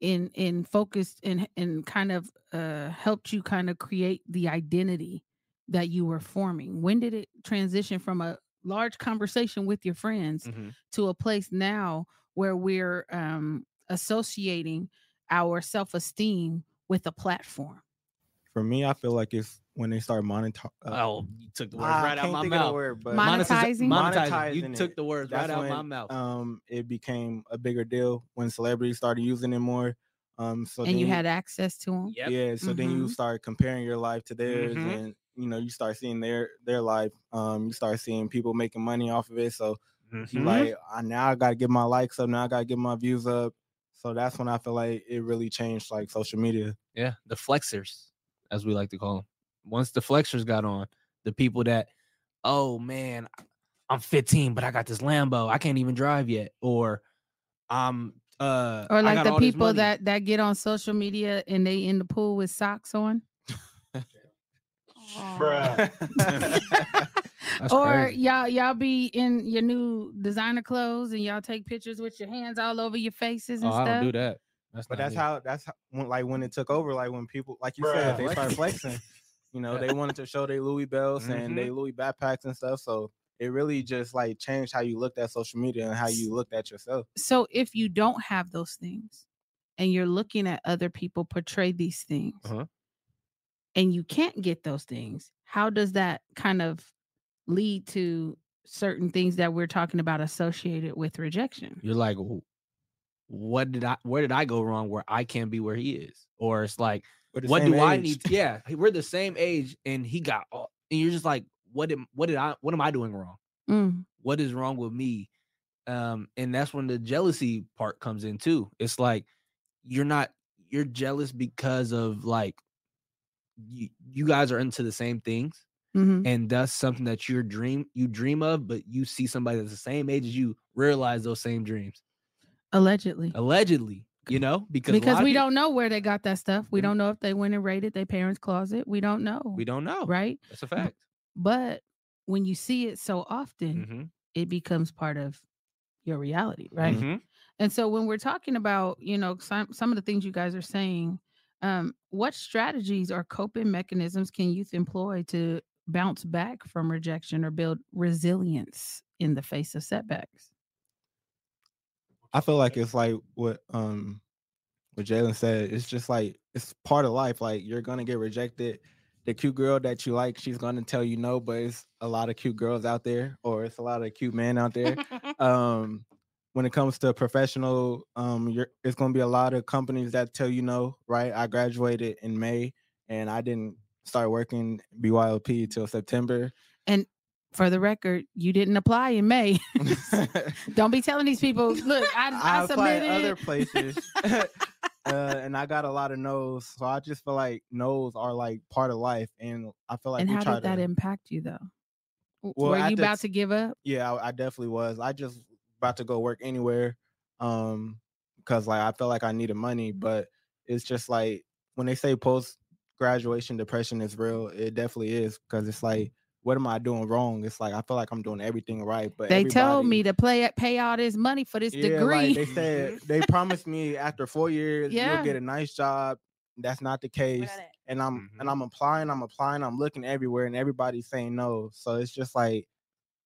Speaker 1: in in focused and and kind of uh helped you kind of create the identity that you were forming? When did it transition from a large conversation with your friends
Speaker 5: Mhm.
Speaker 1: to a place now where we're um associating our self-esteem with a platform?
Speaker 6: For me, I feel like it's when they start monetizing.
Speaker 5: Oh, you took the words
Speaker 6: I
Speaker 5: right out
Speaker 6: can't
Speaker 5: my
Speaker 6: of
Speaker 5: mouth.
Speaker 6: word, but
Speaker 1: Monetizing?
Speaker 5: Monetizing. You
Speaker 6: Monetizing
Speaker 5: took
Speaker 6: it.
Speaker 5: the words right
Speaker 6: That's
Speaker 5: out my mouth.
Speaker 6: Um, it became a bigger deal when celebrities started using it more. Um, so
Speaker 1: and
Speaker 6: then
Speaker 1: you had access to them.
Speaker 5: Yep.
Speaker 6: yeah, so then you
Speaker 1: Mhm.
Speaker 6: start comparing your life to theirs,
Speaker 5: Mhm.
Speaker 6: and you know you start seeing their their life. Um, you start seeing people making money off of it. So you
Speaker 5: Mhm.
Speaker 6: like, I, now I got to get my likes up. Now I got to get my views up. So that's when I feel like it really changed, like social media.
Speaker 5: Yeah, the flexers, as we like to call them. Once the flexers got on, the people that, oh man, I'm 15, but I got this Lambo. I can't even drive yet. Or I'm uh
Speaker 1: Or
Speaker 5: I
Speaker 1: like
Speaker 5: got
Speaker 1: the people that that get on social media and they in the pool with socks on. [laughs] [laughs]
Speaker 5: That's
Speaker 1: or
Speaker 5: crazy.
Speaker 1: y'all y'all be in your new designer clothes and y'all take pictures with your hands all over your faces and
Speaker 5: Oh, I don't do that. That's
Speaker 6: But that's
Speaker 5: me.
Speaker 6: how that's how, when, like when it took over. Like when people, like you said, they started [laughs] flexing. You know, they wanted to show their Louis belts and they Louis backpacks and stuff. So it really just like changed how you looked at social media and how you looked at yourself.
Speaker 1: So if you don't have those things and you're looking at other people portray these things
Speaker 5: Uh-huh.
Speaker 1: and you can't get those things, how does that kind of lead to certain things that we're talking about associated with rejection?
Speaker 5: You're like, what did I where did I go wrong where I can't be where he is? Or it's like, what do I need? to- yeah, we're the same age and he got all and you're just like, what am what did I what am I doing wrong?
Speaker 1: Mm,
Speaker 5: what is wrong with me um and that's when the jealousy part comes in too it's like you're not you're jealous because of like you, you guys are into the same things
Speaker 1: mhm.
Speaker 5: and that's something that you're dream you dream of but you see somebody that's the same age as you realize those same dreams
Speaker 1: Allegedly.
Speaker 5: allegedly you know because
Speaker 1: because we don't know where they got that stuff. We
Speaker 5: Mhm.
Speaker 1: don't know if they went and raided their parents' closet. We don't know.
Speaker 5: we don't know
Speaker 1: Right.
Speaker 5: that's a fact
Speaker 1: But when you see it so often,
Speaker 5: Mhm,
Speaker 1: it becomes part of your reality. Right.
Speaker 5: mhm.
Speaker 1: And so when we're talking about, you know, some some of the things you guys are saying, um, what strategies or coping mechanisms can youth employ to bounce back from rejection or build resilience in the face of setbacks?
Speaker 6: I feel like it's like what um what Jalen said. It's just like it's part of life. Like you're gonna get rejected. The cute girl that you like, she's gonna tell you no, but it's a lot of cute girls out there, or it's a lot of cute men out [laughs] there. um when it comes to professional um you're it's going to be a lot of companies that tell you no right i graduated in may and i didn't start working bylp till september
Speaker 1: for the record, you didn't apply in May. [laughs] [laughs] Don't be telling these people, look, I, I,
Speaker 6: I applied
Speaker 1: submitted.
Speaker 6: other [laughs] places. uh, and I got a lot of no's. So I just feel like no's are like part of life. And I feel like
Speaker 1: and how did that
Speaker 6: to,
Speaker 1: impact you though?
Speaker 6: Well,
Speaker 1: Were you
Speaker 6: the
Speaker 1: about to give up?
Speaker 6: yeah, I, I definitely was. I just about to go work anywhere. Um, because like I felt like I needed money, but it's just like when they say post graduation depression is real, it definitely is because it's like, what am I doing wrong? It's like I feel like I'm doing everything right, but
Speaker 1: They told me to play at pay all this money for this
Speaker 6: yeah,
Speaker 1: degree.
Speaker 6: like they said they promised me after four years
Speaker 1: Yeah.
Speaker 6: you'll get a nice job. That's not the case. And I'm
Speaker 5: Mhm.
Speaker 6: and I'm applying, I'm applying, I'm looking everywhere, and everybody's saying no. So it's just like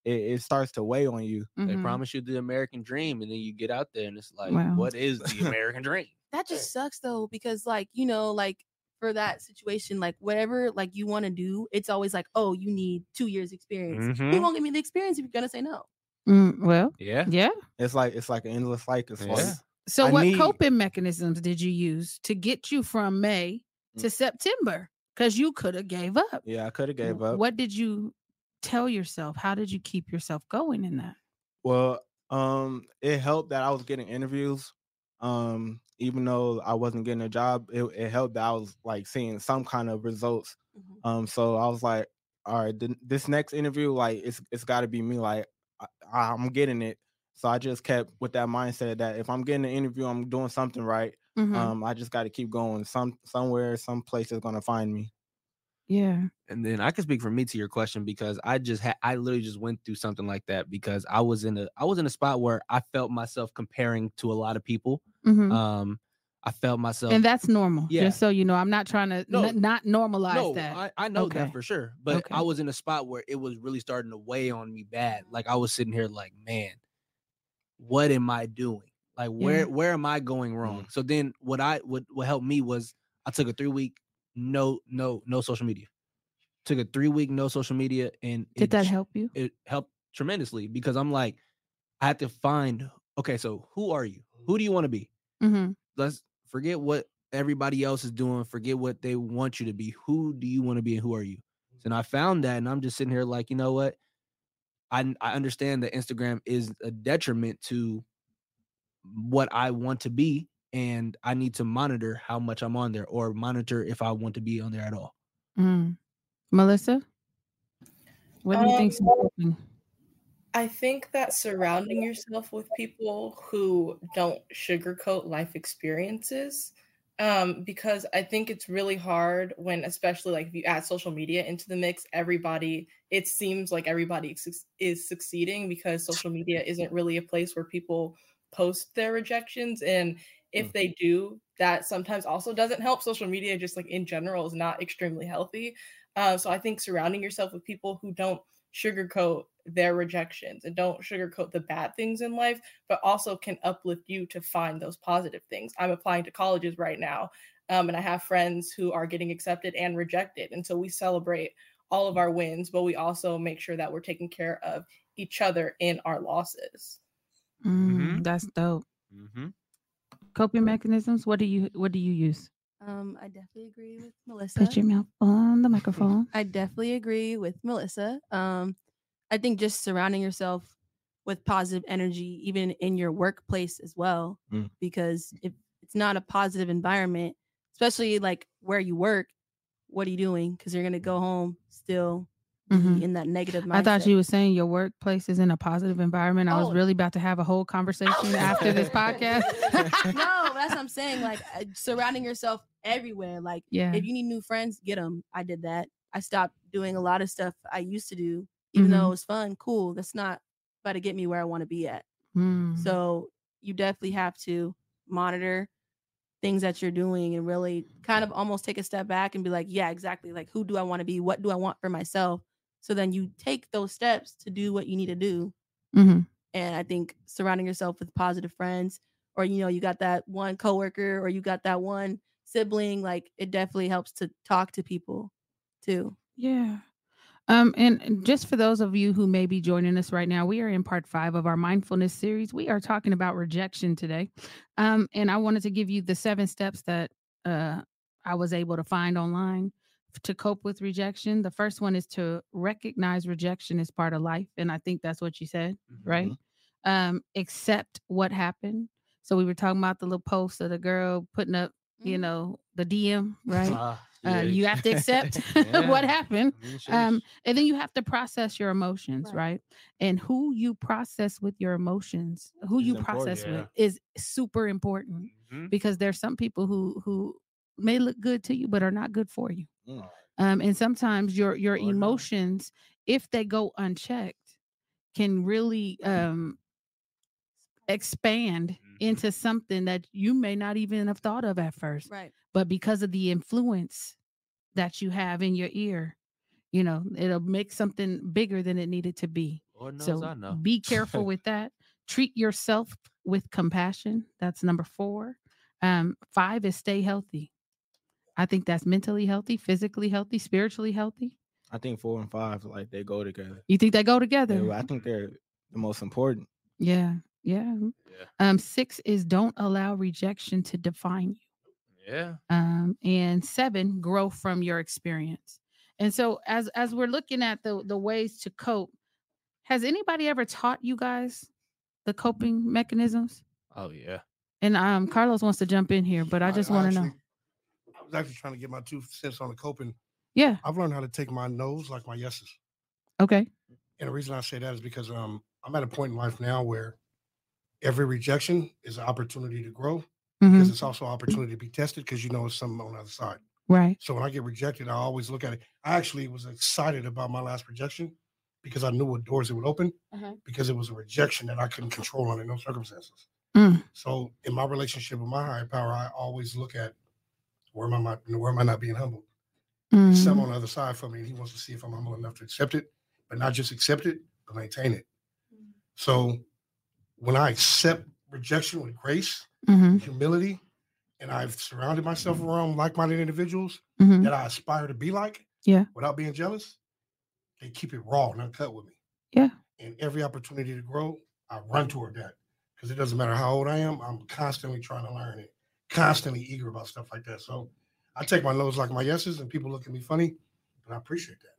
Speaker 6: it, it starts to weigh on you.
Speaker 5: They
Speaker 1: Mhm.
Speaker 5: promise you the American dream, and then you get out there, and it's like,
Speaker 1: Wow.
Speaker 5: what is the American dream?
Speaker 7: that just sucks though because like you know like for that situation like whatever like you want to do it's always like oh you need two years experience you
Speaker 5: Mhm.
Speaker 7: won't give me the experience if you're gonna say no
Speaker 1: Mm, well,
Speaker 5: Yeah.
Speaker 1: yeah.
Speaker 6: It's like it's like an endless cycle. So
Speaker 5: Yeah.
Speaker 6: like,
Speaker 1: So,
Speaker 6: I
Speaker 1: what
Speaker 6: need-
Speaker 1: coping mechanisms did you use to get you from May
Speaker 6: Mm.
Speaker 1: to September? Because you could have gave up.
Speaker 6: yeah, I could have gave up.
Speaker 1: What did you tell yourself? How did you keep yourself going in that?
Speaker 6: Well, um, it helped that I was getting interviews. Um, even though I wasn't getting a job, it, it helped that I was like seeing some kind of results.
Speaker 7: Mhm.
Speaker 6: Um, so I was like, all right, th- this next interview, like it's it's got to be me. Like I, I'm getting it. So I just kept with that mindset that if I'm getting an interview, I'm doing something right.
Speaker 1: Mhm.
Speaker 6: Um, I just got to keep going. Some somewhere, some place is gonna find me.
Speaker 1: Yeah.
Speaker 5: And then I can speak for me to your question because I just had I literally just went through something like that because I was in a I was in a spot where I felt myself comparing to a lot of people.
Speaker 1: Mhm.
Speaker 5: Um, I felt myself
Speaker 1: and that's normal.
Speaker 5: yeah.
Speaker 1: Just so you know, I'm not trying to
Speaker 5: No.
Speaker 1: n- not normalize
Speaker 5: no,
Speaker 1: that.
Speaker 5: I, I know
Speaker 1: Okay.
Speaker 5: that for sure. But
Speaker 1: Okay.
Speaker 5: I was in a spot where it was really starting to weigh on me bad. Like I was sitting here like, man, what am I doing? Like where
Speaker 1: Yeah.
Speaker 5: where am I going wrong? So then what I what what helped me was I took a three week no no no social media. Took a three week no social media and
Speaker 1: did
Speaker 5: it
Speaker 1: that help you?
Speaker 5: it helped tremendously because I'm like, I had to find okay, so who are you? Who do you want to be?
Speaker 1: Mm-hmm.
Speaker 5: let's forget what everybody else is doing, forget what they want you to be. Who do you want to be and who are you? And I found that and I'm just sitting here like, you know what? I I understand that Instagram is a detriment to what I want to be and I need to monitor how much I'm on there or monitor if I want to be on there at all.
Speaker 1: Mm. Melissa, what do you think's
Speaker 3: Um,
Speaker 1: important?
Speaker 3: I think that surrounding yourself with people who don't sugarcoat life experiences, um, because I think it's really hard when, especially like if you add social media into the mix, everybody, it seems like everybody is succeeding because social media isn't really a place where people post their rejections. And if they do, that sometimes also doesn't help. Social media, just like in general, is not extremely healthy. Uh, so I think surrounding yourself with people who don't sugarcoat their rejections and don't sugarcoat the bad things in life, but also can uplift you to find those positive things. I'm applying to colleges right now, um, and I have friends who are getting accepted and rejected. And so we celebrate all of our wins, but we also make sure that we're taking care of each other in our losses.
Speaker 1: Mm,
Speaker 5: Mhm.
Speaker 1: That's dope.
Speaker 5: Mm-hmm.
Speaker 1: Coping mechanisms. What do you What do you use?
Speaker 7: um i definitely agree with melissa
Speaker 1: Put your mouth on the [laughs] microphone.
Speaker 7: I definitely agree with Melissa. Um, I think just surrounding yourself with positive energy, even in your workplace as well,
Speaker 6: Mm.
Speaker 7: because if it's not a positive environment, especially like where you work, what are you doing? Because you're gonna go home still
Speaker 1: Mhm.
Speaker 7: in that negative mindset.
Speaker 1: I thought you were saying your workplace is in a positive environment. I was
Speaker 7: Oh.
Speaker 1: really about to have a whole conversation after this [laughs] podcast. [laughs]
Speaker 7: no, [laughs] that's what I'm saying. Like uh, surrounding yourself everywhere. Like
Speaker 1: yeah.
Speaker 7: if you need new friends, get them. I did that. I stopped doing a lot of stuff I used to do, even though
Speaker 1: Mhm.
Speaker 7: it was fun, cool. That's not about to get me where I want to be at.
Speaker 1: Mm.
Speaker 7: So you definitely have to monitor things that you're doing and really kind of almost take a step back and be like, yeah, exactly. Like, who do I want to be? What do I want for myself? So then you take those steps to do what you need to do.
Speaker 1: Mhm.
Speaker 7: And I think surrounding yourself with positive friends, or you know, you got that one coworker, or you got that one sibling, like it definitely helps to talk to people too.
Speaker 1: Yeah. Um, and and just for those of you who may be joining us right now, we are in part five of our mindfulness series. We are talking about rejection today. Um, and I wanted to give you the seven steps that uh, I was able to find online to cope with rejection. The first one is to recognize rejection is part of life. And I think that's what you said, right? Um, accept what happened. So we were talking about the little post of the girl putting up, you
Speaker 7: Mhm.
Speaker 1: know, the DM, right? Uh,
Speaker 5: yeah.
Speaker 1: you have to accept [laughs] [laughs] what happened.
Speaker 5: I mean, sheesh.
Speaker 1: Um, and then you have to process your emotions,
Speaker 7: Right.
Speaker 1: right? And who you process with your emotions, who
Speaker 6: Is
Speaker 1: you process
Speaker 5: yeah.
Speaker 1: with is super important
Speaker 5: Mhm.
Speaker 1: because there's some people who who may look good to you but are not good for you.
Speaker 6: Mm.
Speaker 1: Um, and sometimes your your
Speaker 5: Lord
Speaker 1: emotions, if they go unchecked, can really um expand
Speaker 5: Mhm.
Speaker 1: into something that you may not even have thought of at first
Speaker 7: Right.
Speaker 1: but because of the influence that you have in your ear, you know, it'll make something bigger than it needed to be. So be careful [laughs] with that. Treat yourself with compassion. That's number four. Um, five is stay healthy. I think that's mentally healthy, physically healthy, spiritually healthy.
Speaker 6: I think four and five like they go together.
Speaker 1: You think they go together?
Speaker 6: They- I think they're the most important.
Speaker 1: yeah, yeah.
Speaker 5: Yeah.
Speaker 1: Um, six is don't allow rejection to define you.
Speaker 5: Yeah.
Speaker 1: um, and seven grow from your experience and so as as we're looking at the the ways to cope has anybody ever taught you guys the coping mechanisms
Speaker 5: Oh yeah.
Speaker 1: and um carlos wants to jump in here but i just want to know
Speaker 8: actually- I was actually trying to get my two cents on the coping.
Speaker 1: yeah
Speaker 8: I've learned how to take my no's like my yeses.
Speaker 1: okay
Speaker 8: And the reason I say that is because um, I'm at a point in life now where every rejection is an opportunity to grow
Speaker 1: mhm,
Speaker 8: because it's also an opportunity to be tested because you know it's something on the other side.
Speaker 1: right
Speaker 8: So when I get rejected, I always look at it. I actually was excited about my last rejection because I knew what doors it would open
Speaker 1: Uh-huh.
Speaker 8: because it was a rejection that I couldn't control under no circumstances.
Speaker 1: Mm.
Speaker 8: So in my relationship with my higher power, I always look at where am I not, where am I not being humble?
Speaker 1: Mhm,
Speaker 8: something on the other side for me, and he wants to see if I'm humble enough to accept it, but not just accept it, but maintain it. So when I accept rejection with grace,
Speaker 1: mhm,
Speaker 8: humility, and I've surrounded myself around like-minded individuals
Speaker 1: mhm.
Speaker 8: that I aspire to be like,
Speaker 1: Yeah.
Speaker 8: without being jealous, they keep it raw and uncut with me.
Speaker 1: Yeah.
Speaker 8: And every opportunity to grow, I run toward that because it doesn't matter how old I am, I'm constantly trying to learn it, constantly eager about stuff like that. So I take my no's like my yeses, and people look at me funny, but I appreciate that.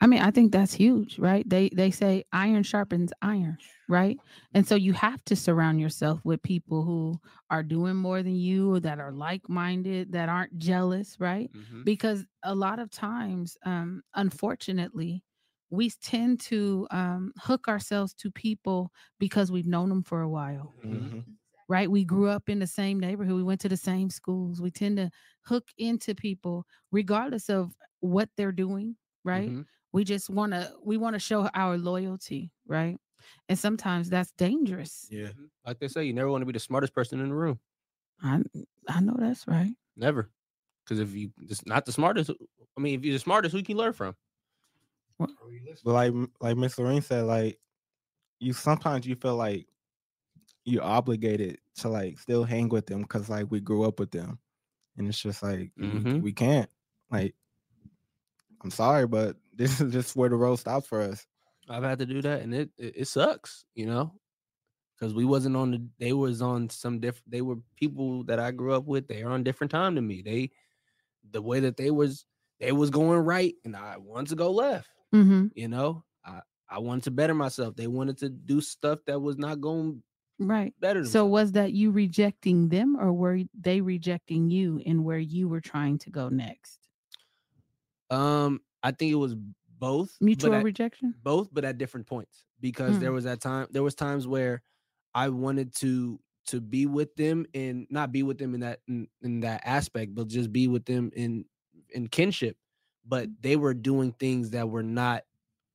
Speaker 1: I mean, I think that's huge, right? They they say iron sharpens iron, right? And so you have to surround yourself with people who are doing more than you, that are like-minded, that aren't jealous, right?
Speaker 5: Mhm.
Speaker 1: Because a lot of times, um, unfortunately, we tend to um, hook ourselves to people because we've known them for a while
Speaker 6: Mhm.
Speaker 1: Right? We grew up in the same neighborhood. We went to the same schools. We tend to hook into people regardless of what they're doing, right?
Speaker 5: Mhm.
Speaker 1: We just want to we want to show our loyalty, right? And sometimes that's dangerous.
Speaker 6: Yeah.
Speaker 5: Mhm. Like they say, you never want to be the smartest person in the room.
Speaker 1: I I know that's right.
Speaker 5: Never. Because if you just not the smartest, I mean, if you're the smartest, who can you learn from?
Speaker 8: Are?
Speaker 6: But like like Miss Lorraine said, like you sometimes you feel like you're obligated to like still hang with them because like we grew up with them, and it's just like we-
Speaker 5: Mhm.
Speaker 6: we, can't. Like, I'm sorry, but [laughs] this is just where the road stops for us.
Speaker 5: I've had to do that, and it it, it sucks, you know, because we wasn't on the. They was on some different. They were people that I grew up with. They are on different time than me. They, the way that they was, they was going right, and I wanted to go left.
Speaker 1: Mm-hmm.
Speaker 5: You know, I I wanted to better myself. They wanted to do stuff that was not going
Speaker 1: Right.
Speaker 5: better.
Speaker 1: So was that you rejecting them or were they rejecting you and where you were trying to go next?
Speaker 5: um, I think it was both
Speaker 1: Mutual
Speaker 5: at-
Speaker 1: rejection?
Speaker 5: both but at different points because there was that time there was times where i wanted to to be with them and not be with them in that in, in that aspect but just be with them in in kinship but they were doing things that were not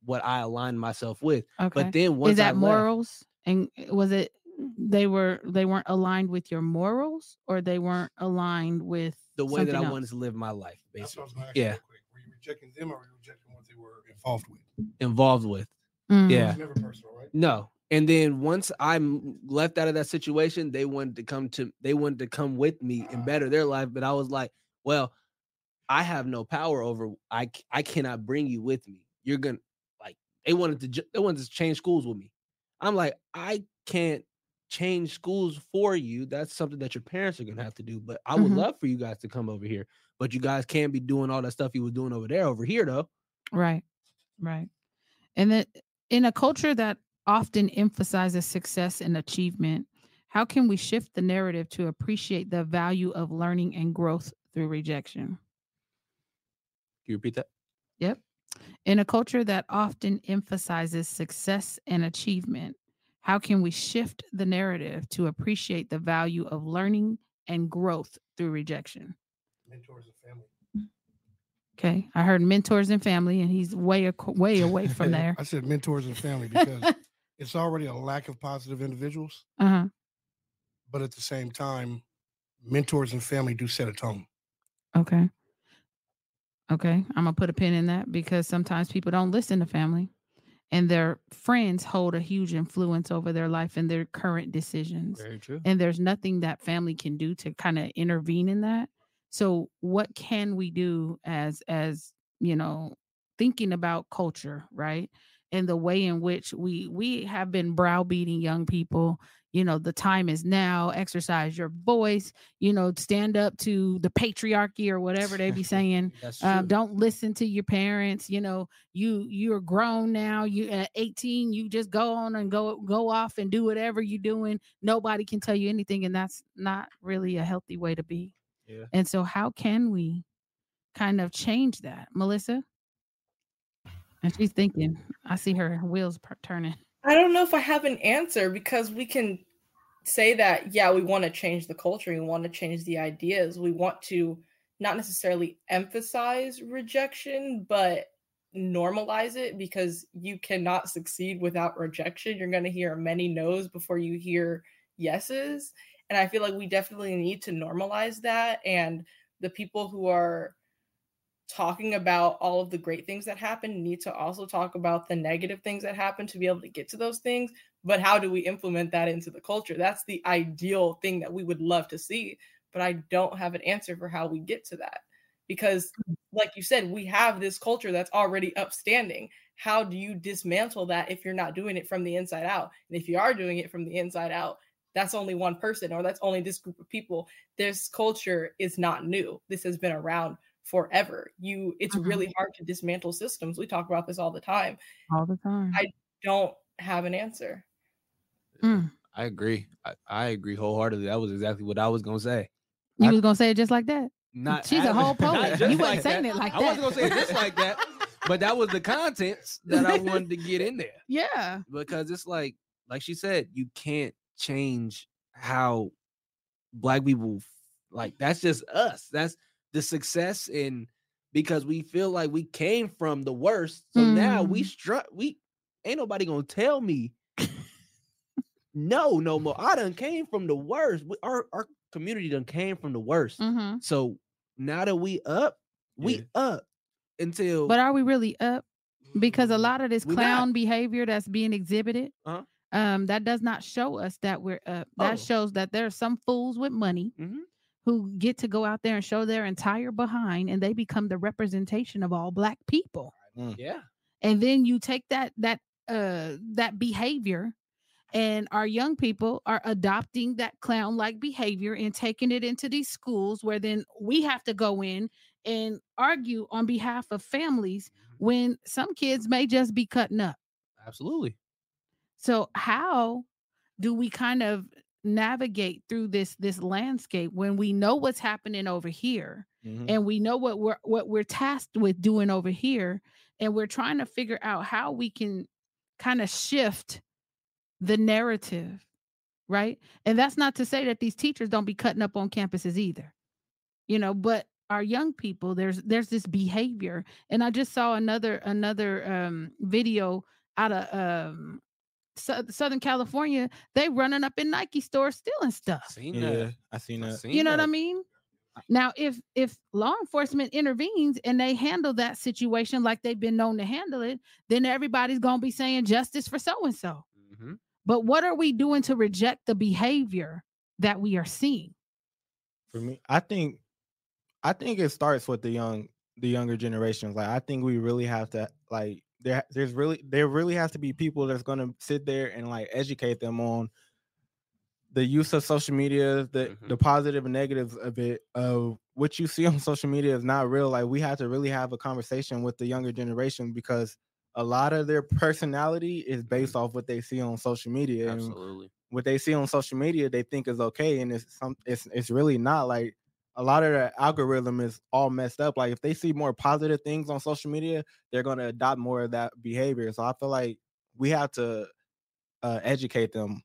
Speaker 5: what i aligned myself with
Speaker 1: Okay.
Speaker 5: but then once
Speaker 1: Is
Speaker 5: I
Speaker 1: that
Speaker 5: left-
Speaker 1: morals? And uh, was it they were they weren't aligned with your morals or they weren't aligned with
Speaker 5: the way that i
Speaker 1: else?
Speaker 5: wanted to live my life
Speaker 8: That's what I was
Speaker 5: basically
Speaker 8: ask
Speaker 5: yeah
Speaker 8: real quick. Were you rejecting them or were you rejecting what they were involved with?
Speaker 5: involved with
Speaker 1: Mm,
Speaker 5: yeah
Speaker 8: It's never personal, right?
Speaker 5: No. And then once I'm left out of that situation, they wanted to come to they wanted to come with me and better their life. But I was like, well, I have no power over I I cannot bring you with me. You're gonna like they wanted to they wanted to change schools with me. I'm like, I can't change schools for you. That's something that your parents are gonna have to do. But I would
Speaker 1: Mhm.
Speaker 5: love for you guys to come over here. But you guys can't be doing all that stuff you was doing over there over here though.
Speaker 1: Right. Right. And then in a culture that often emphasizes success and achievement, how can we shift the narrative to appreciate the value of learning and growth through rejection?
Speaker 5: Can you repeat that?
Speaker 1: Yep. In a culture that often emphasizes success and achievement, how can we shift the narrative to appreciate the value of learning and growth through rejection?
Speaker 8: Mentors and family.
Speaker 1: Okay. I heard mentors and family, and he's way, ac- way away from [laughs] there.
Speaker 8: I said mentors and family [laughs] because it's already a lack of positive individuals,
Speaker 1: Uh huh.
Speaker 8: but at the same time, mentors and family do set a tone.
Speaker 1: Okay. Okay. I'm going to put a pin in that because sometimes people don't listen to family and their friends hold a huge influence over their life and their current decisions.
Speaker 5: Very true.
Speaker 1: And there's nothing that family can do to kind of intervene in that. So what can we do as as, you know, thinking about culture, right? And the way in which we we have been browbeating young people you know the time is now exercise your voice you know stand up to the patriarchy or whatever they be [laughs] saying um, don't listen to your parents you know you you're grown now you at 18 you just go on and go go off and do whatever you're doing nobody can tell you anything and that's not really a healthy way to be.
Speaker 5: Yeah.
Speaker 1: and so how can we kind of change that? Melissa and she's thinking i see her wheels turning
Speaker 3: I don't know if I have an answer because we can say that, yeah, we want to change the culture, we want to change the ideas, we want to not necessarily emphasize rejection, but normalize it because you cannot succeed without rejection. You're going to hear many no's before you hear yeses. And I feel like we definitely need to normalize that. And the people who are talking about all of the great things that happen need to also talk about the negative things that happen to be able to get to those things but how do we implement that into the culture? That's the ideal thing that we would love to see but i don't have an answer for how we get to that because mm. like you said we have this culture that's already upstanding. How do you dismantle that if you're not doing it from the inside out? And if you are doing it from the inside out that's only one person or that's only this group of people. This culture is not new. This has been around forever. You it's
Speaker 1: Mhm.
Speaker 3: really hard to dismantle systems. We talk about this all the time.
Speaker 1: all the time
Speaker 3: I- Don't have an answer.
Speaker 1: Mm.
Speaker 5: I agree. I, I agree wholeheartedly. That was exactly what I was gonna say.
Speaker 1: you
Speaker 5: I-
Speaker 1: was gonna say it just like that
Speaker 5: Not
Speaker 1: She's a whole [laughs] poet.
Speaker 5: just
Speaker 1: You wasn't
Speaker 5: like
Speaker 1: saying
Speaker 5: that.
Speaker 1: it like that.
Speaker 5: I wasn't gonna say it just like that, but that was the contents that I wanted to get in there [laughs]
Speaker 1: yeah
Speaker 5: because it's like, like she said, you can't change how black people like. That's just us. That's the success in because we feel like we came from the worst. So now we
Speaker 1: Mm.
Speaker 5: struck. We ain't nobody gonna tell me [laughs] no, no more. I done came from the worst. We, our our community done came from the worst.
Speaker 1: hmm
Speaker 5: So now that we up, we
Speaker 6: Yeah.
Speaker 5: up until
Speaker 1: But are we really up? Because a lot of this
Speaker 5: We not.
Speaker 1: clown behavior that's being exhibited,
Speaker 5: Uh-huh.
Speaker 1: um, that does not show us that we're up. That
Speaker 5: Oh.
Speaker 1: shows that there are some fools with money
Speaker 5: Mhm.
Speaker 1: Who get to go out there and show their entire behind, and they become the representation of all black people.
Speaker 5: yeah,
Speaker 1: and then you take that that uh that behavior and our young people are adopting that clown like behavior and taking it into these schools where then we have to go in and argue on behalf of families when some kids may just be cutting up
Speaker 5: absolutely.
Speaker 1: so how do we kind of navigate through this this landscape when we know what's happening over here
Speaker 6: Mhm.
Speaker 1: and we know what we're what we're tasked with doing over here and we're trying to figure out how we can kind of shift the narrative right and that's not to say that these teachers don't be cutting up on campuses either you know but our young people there's there's this behavior and i just saw another another um video out of um Sou- southern california they running up in nike stores stealing stuff
Speaker 5: Seen
Speaker 6: Yeah,
Speaker 5: that.
Speaker 6: I seen
Speaker 5: I
Speaker 6: that.
Speaker 5: seen
Speaker 1: you know what I mean? Now, if if law enforcement intervenes and they handle that situation like they've been known to handle it, then everybody's gonna be saying justice for so and so.
Speaker 5: Mhm.
Speaker 1: But what are we doing to reject the behavior that we are seeing?
Speaker 6: For me, I think, I think it starts with the young, the younger generations. Like, I think we really have to like there. There's really there really has to be people that's gonna sit there and like educate them on the use of social media, the
Speaker 5: Mhm.
Speaker 6: the positive and negatives of it, of what you see [laughs] on social media is not real. Like we have to really have a conversation with the younger generation because a lot of their personality is based off what they see on social media. And
Speaker 5: Absolutely.
Speaker 6: what they see on social media they think is okay and it's some it's it's really not like a lot of the algorithm is all messed up like if they see more positive things on social media they're going to adopt more of that behavior so i feel like we have to uh, educate them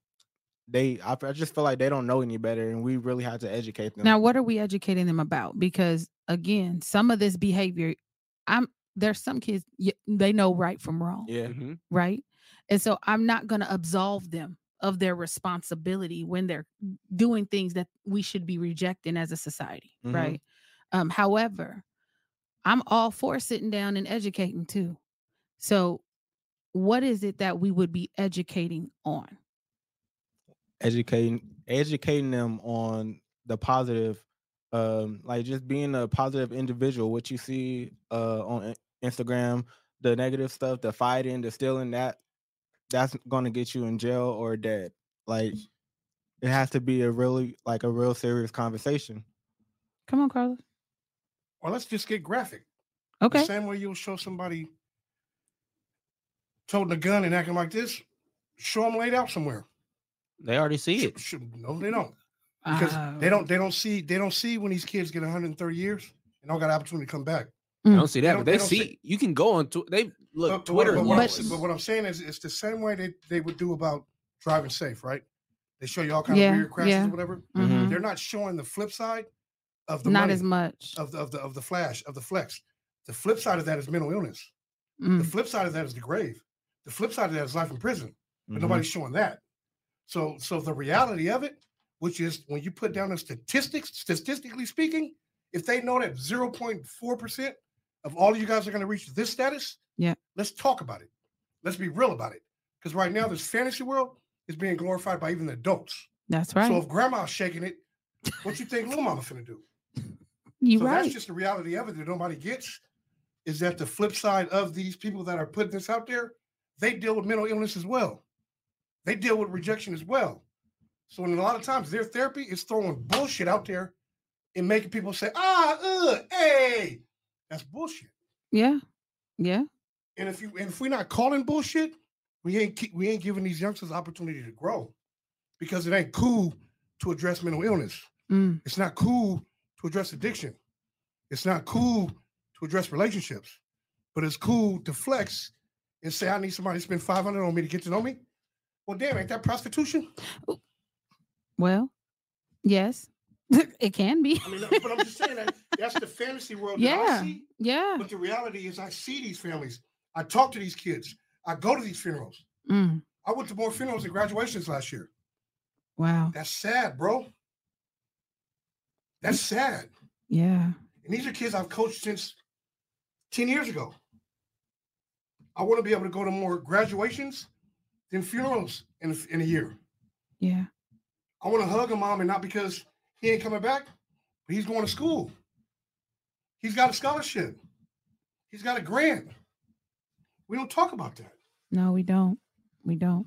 Speaker 6: they I, I just feel like they don't know any better and we really have to educate them
Speaker 1: Now, what are we educating them about? Because again, some of this behavior, I'm there's some kids they know right from wrong,
Speaker 6: yeah
Speaker 5: Mhm.
Speaker 1: right? And so I'm not going to absolve them of their responsibility when they're doing things that we should be rejecting as a society,
Speaker 6: Mhm.
Speaker 1: right? Um, however, I'm all for sitting down and educating too. So, what is it that we would be educating on?
Speaker 6: educating educating them on the positive um like just being a positive individual what you see uh on instagram the negative stuff the fighting the stealing that that's gonna get you in jail or dead like mm. it has to be a really like a real serious conversation
Speaker 1: Come on, Carlos.
Speaker 8: Or let's just get graphic.
Speaker 1: Okay.
Speaker 8: The same way you'll show somebody toting a gun and acting like this, show them laid out somewhere.
Speaker 5: They already see it.
Speaker 8: sh- no, they don't. Because they
Speaker 1: Oh.
Speaker 8: don't they don't see they don't see when these kids get 130 years and don't got an opportunity to come back.
Speaker 5: I
Speaker 1: Mm.
Speaker 5: don't see
Speaker 8: They
Speaker 5: that,
Speaker 8: don't-
Speaker 5: but
Speaker 8: they
Speaker 5: they
Speaker 8: don't
Speaker 5: see.
Speaker 8: see-
Speaker 5: You can go on. Tw- they look
Speaker 8: But- but
Speaker 5: Twitter.
Speaker 8: But,
Speaker 5: you
Speaker 8: what,
Speaker 1: But-
Speaker 8: I'm, but what I'm saying is it's the same way they, they would do about driving safe, right? They show you all kind
Speaker 1: Yeah,
Speaker 8: of weird crashes
Speaker 1: yeah.
Speaker 8: or whatever.
Speaker 1: Mhm.
Speaker 8: They're not showing the flip side of the
Speaker 1: Not
Speaker 8: money,
Speaker 1: as much.
Speaker 8: of the of the of the flash of the flex. The flip side of that is mental illness. The
Speaker 1: Mm.
Speaker 8: flip side of that is the grave. The flip side of that is life in prison. But
Speaker 6: Mhm.
Speaker 8: nobody's showing that. So so the reality of it, which is when you put down the statistics, statistically speaking, if they know that 0.4% of all of you guys are going to reach this status,
Speaker 1: Yeah.
Speaker 8: let's talk about it. Let's be real about it. Because right now, this fantasy world is being glorified by even the adults.
Speaker 1: That's right.
Speaker 8: So if grandma's shaking it, what you think little mama finna do? [laughs]
Speaker 1: you
Speaker 8: so
Speaker 1: right.
Speaker 8: that's just the reality of it that nobody gets. Is that the flip side of these people that are putting this out there? They deal with mental illness as well. They deal with rejection as well. So in a lot of times their therapy is throwing bullshit out there and making people say, ah, uh, hey, that's bullshit.
Speaker 1: yeah. Yeah.
Speaker 8: And if you and if we're not calling bullshit, we ain't keep, we ain't giving these youngsters opportunity to grow because it ain't cool to address mental illness.
Speaker 1: Mm.
Speaker 8: It's not cool to address addiction. It's not cool to address relationships, but it's cool to flex and say, I need somebody to spend 500 on me to get to know me. Well, damn, ain't that prostitution?
Speaker 1: Well, yes, [laughs] it can be.
Speaker 8: I mean, but I'm just saying that [laughs] that's the fantasy world that I
Speaker 1: yeah.
Speaker 8: see.
Speaker 1: Yeah.
Speaker 8: But the reality is, I see these families. I talk to these kids. I go to these funerals.
Speaker 1: Mm.
Speaker 8: I went to more funerals and graduations last year.
Speaker 1: Wow.
Speaker 8: That's sad, bro. That's sad.
Speaker 1: Yeah.
Speaker 8: And these are kids I've coached since 10 years ago. I want to be able to go to more graduations than funerals in in a year.
Speaker 1: Yeah.
Speaker 8: I want to hug a mom and not because he ain't coming back, but he's going to school. He's got a scholarship. He's got a grant. We don't talk about that.
Speaker 1: No, we don't. We don't.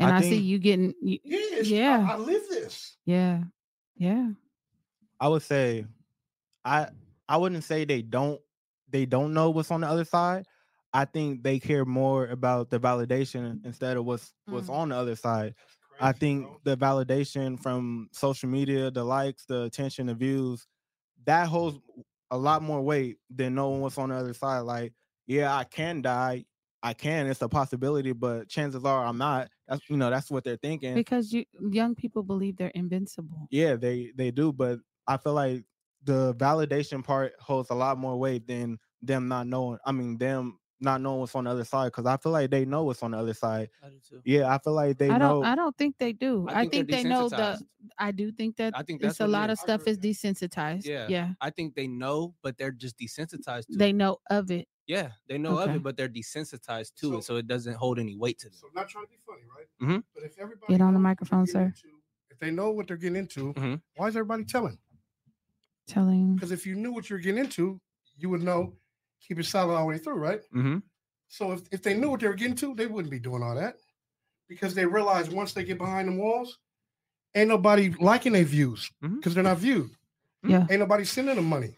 Speaker 1: And
Speaker 6: I
Speaker 1: I, see you getting. You,
Speaker 8: Yeah,
Speaker 1: Yeah.
Speaker 8: I, I live this.
Speaker 1: yeah. Yeah.
Speaker 6: I would say I I wouldn't say they don't they don't know what's on the other side. I think they care more about the validation instead of what's what's
Speaker 1: Mm.
Speaker 6: on the other side. I
Speaker 8: Crazy,
Speaker 6: think
Speaker 8: bro.
Speaker 6: the validation from social media, the likes, the attention, the views, that holds a lot more weight than knowing what's on the other side. Like, yeah, I can die. I can. It's a possibility, but chances are I'm not. That's you know, that's what they're thinking.
Speaker 1: Because you young people believe they're invincible.
Speaker 6: Yeah, they they do, but I feel like the validation part holds a lot more weight than them not knowing. I mean, them not knowing what's on the other side because I feel like they know what's on the other side.
Speaker 5: I do too.
Speaker 6: Yeah, I feel like they
Speaker 1: I
Speaker 6: know.
Speaker 1: don't. I don't think they do.
Speaker 5: I
Speaker 1: I
Speaker 5: think they're
Speaker 1: think, they know the. I do think that
Speaker 5: I think
Speaker 1: it's
Speaker 5: that's
Speaker 1: a lot of
Speaker 5: is.
Speaker 1: Stuff is desensitized.
Speaker 5: Yeah.
Speaker 1: Yeah.
Speaker 5: I think they know, but they're just desensitized to
Speaker 1: They
Speaker 5: it.
Speaker 1: know of it.
Speaker 5: Yeah, they know of it, but they're desensitized to
Speaker 8: So-
Speaker 5: it, so it doesn't hold any weight to them.
Speaker 8: So I'm not trying to be funny, right?
Speaker 5: Mm-hmm.
Speaker 8: But if everybody
Speaker 1: Get on the
Speaker 8: knows what they're
Speaker 1: microphone,
Speaker 8: getting
Speaker 1: sir.
Speaker 8: into- if they know what they're getting into,
Speaker 5: Mhm.
Speaker 8: why is everybody telling?
Speaker 1: Telling.
Speaker 8: Because if you knew what you're getting into, you would know, keep it solid all the way through, right?
Speaker 5: Mm-hmm.
Speaker 8: So if, if they knew what they were getting to, they wouldn't be doing all that. Because they realize once they get behind the walls, ain't nobody liking their views because they're not viewed.
Speaker 1: Yeah.
Speaker 8: Ain't nobody sending them money.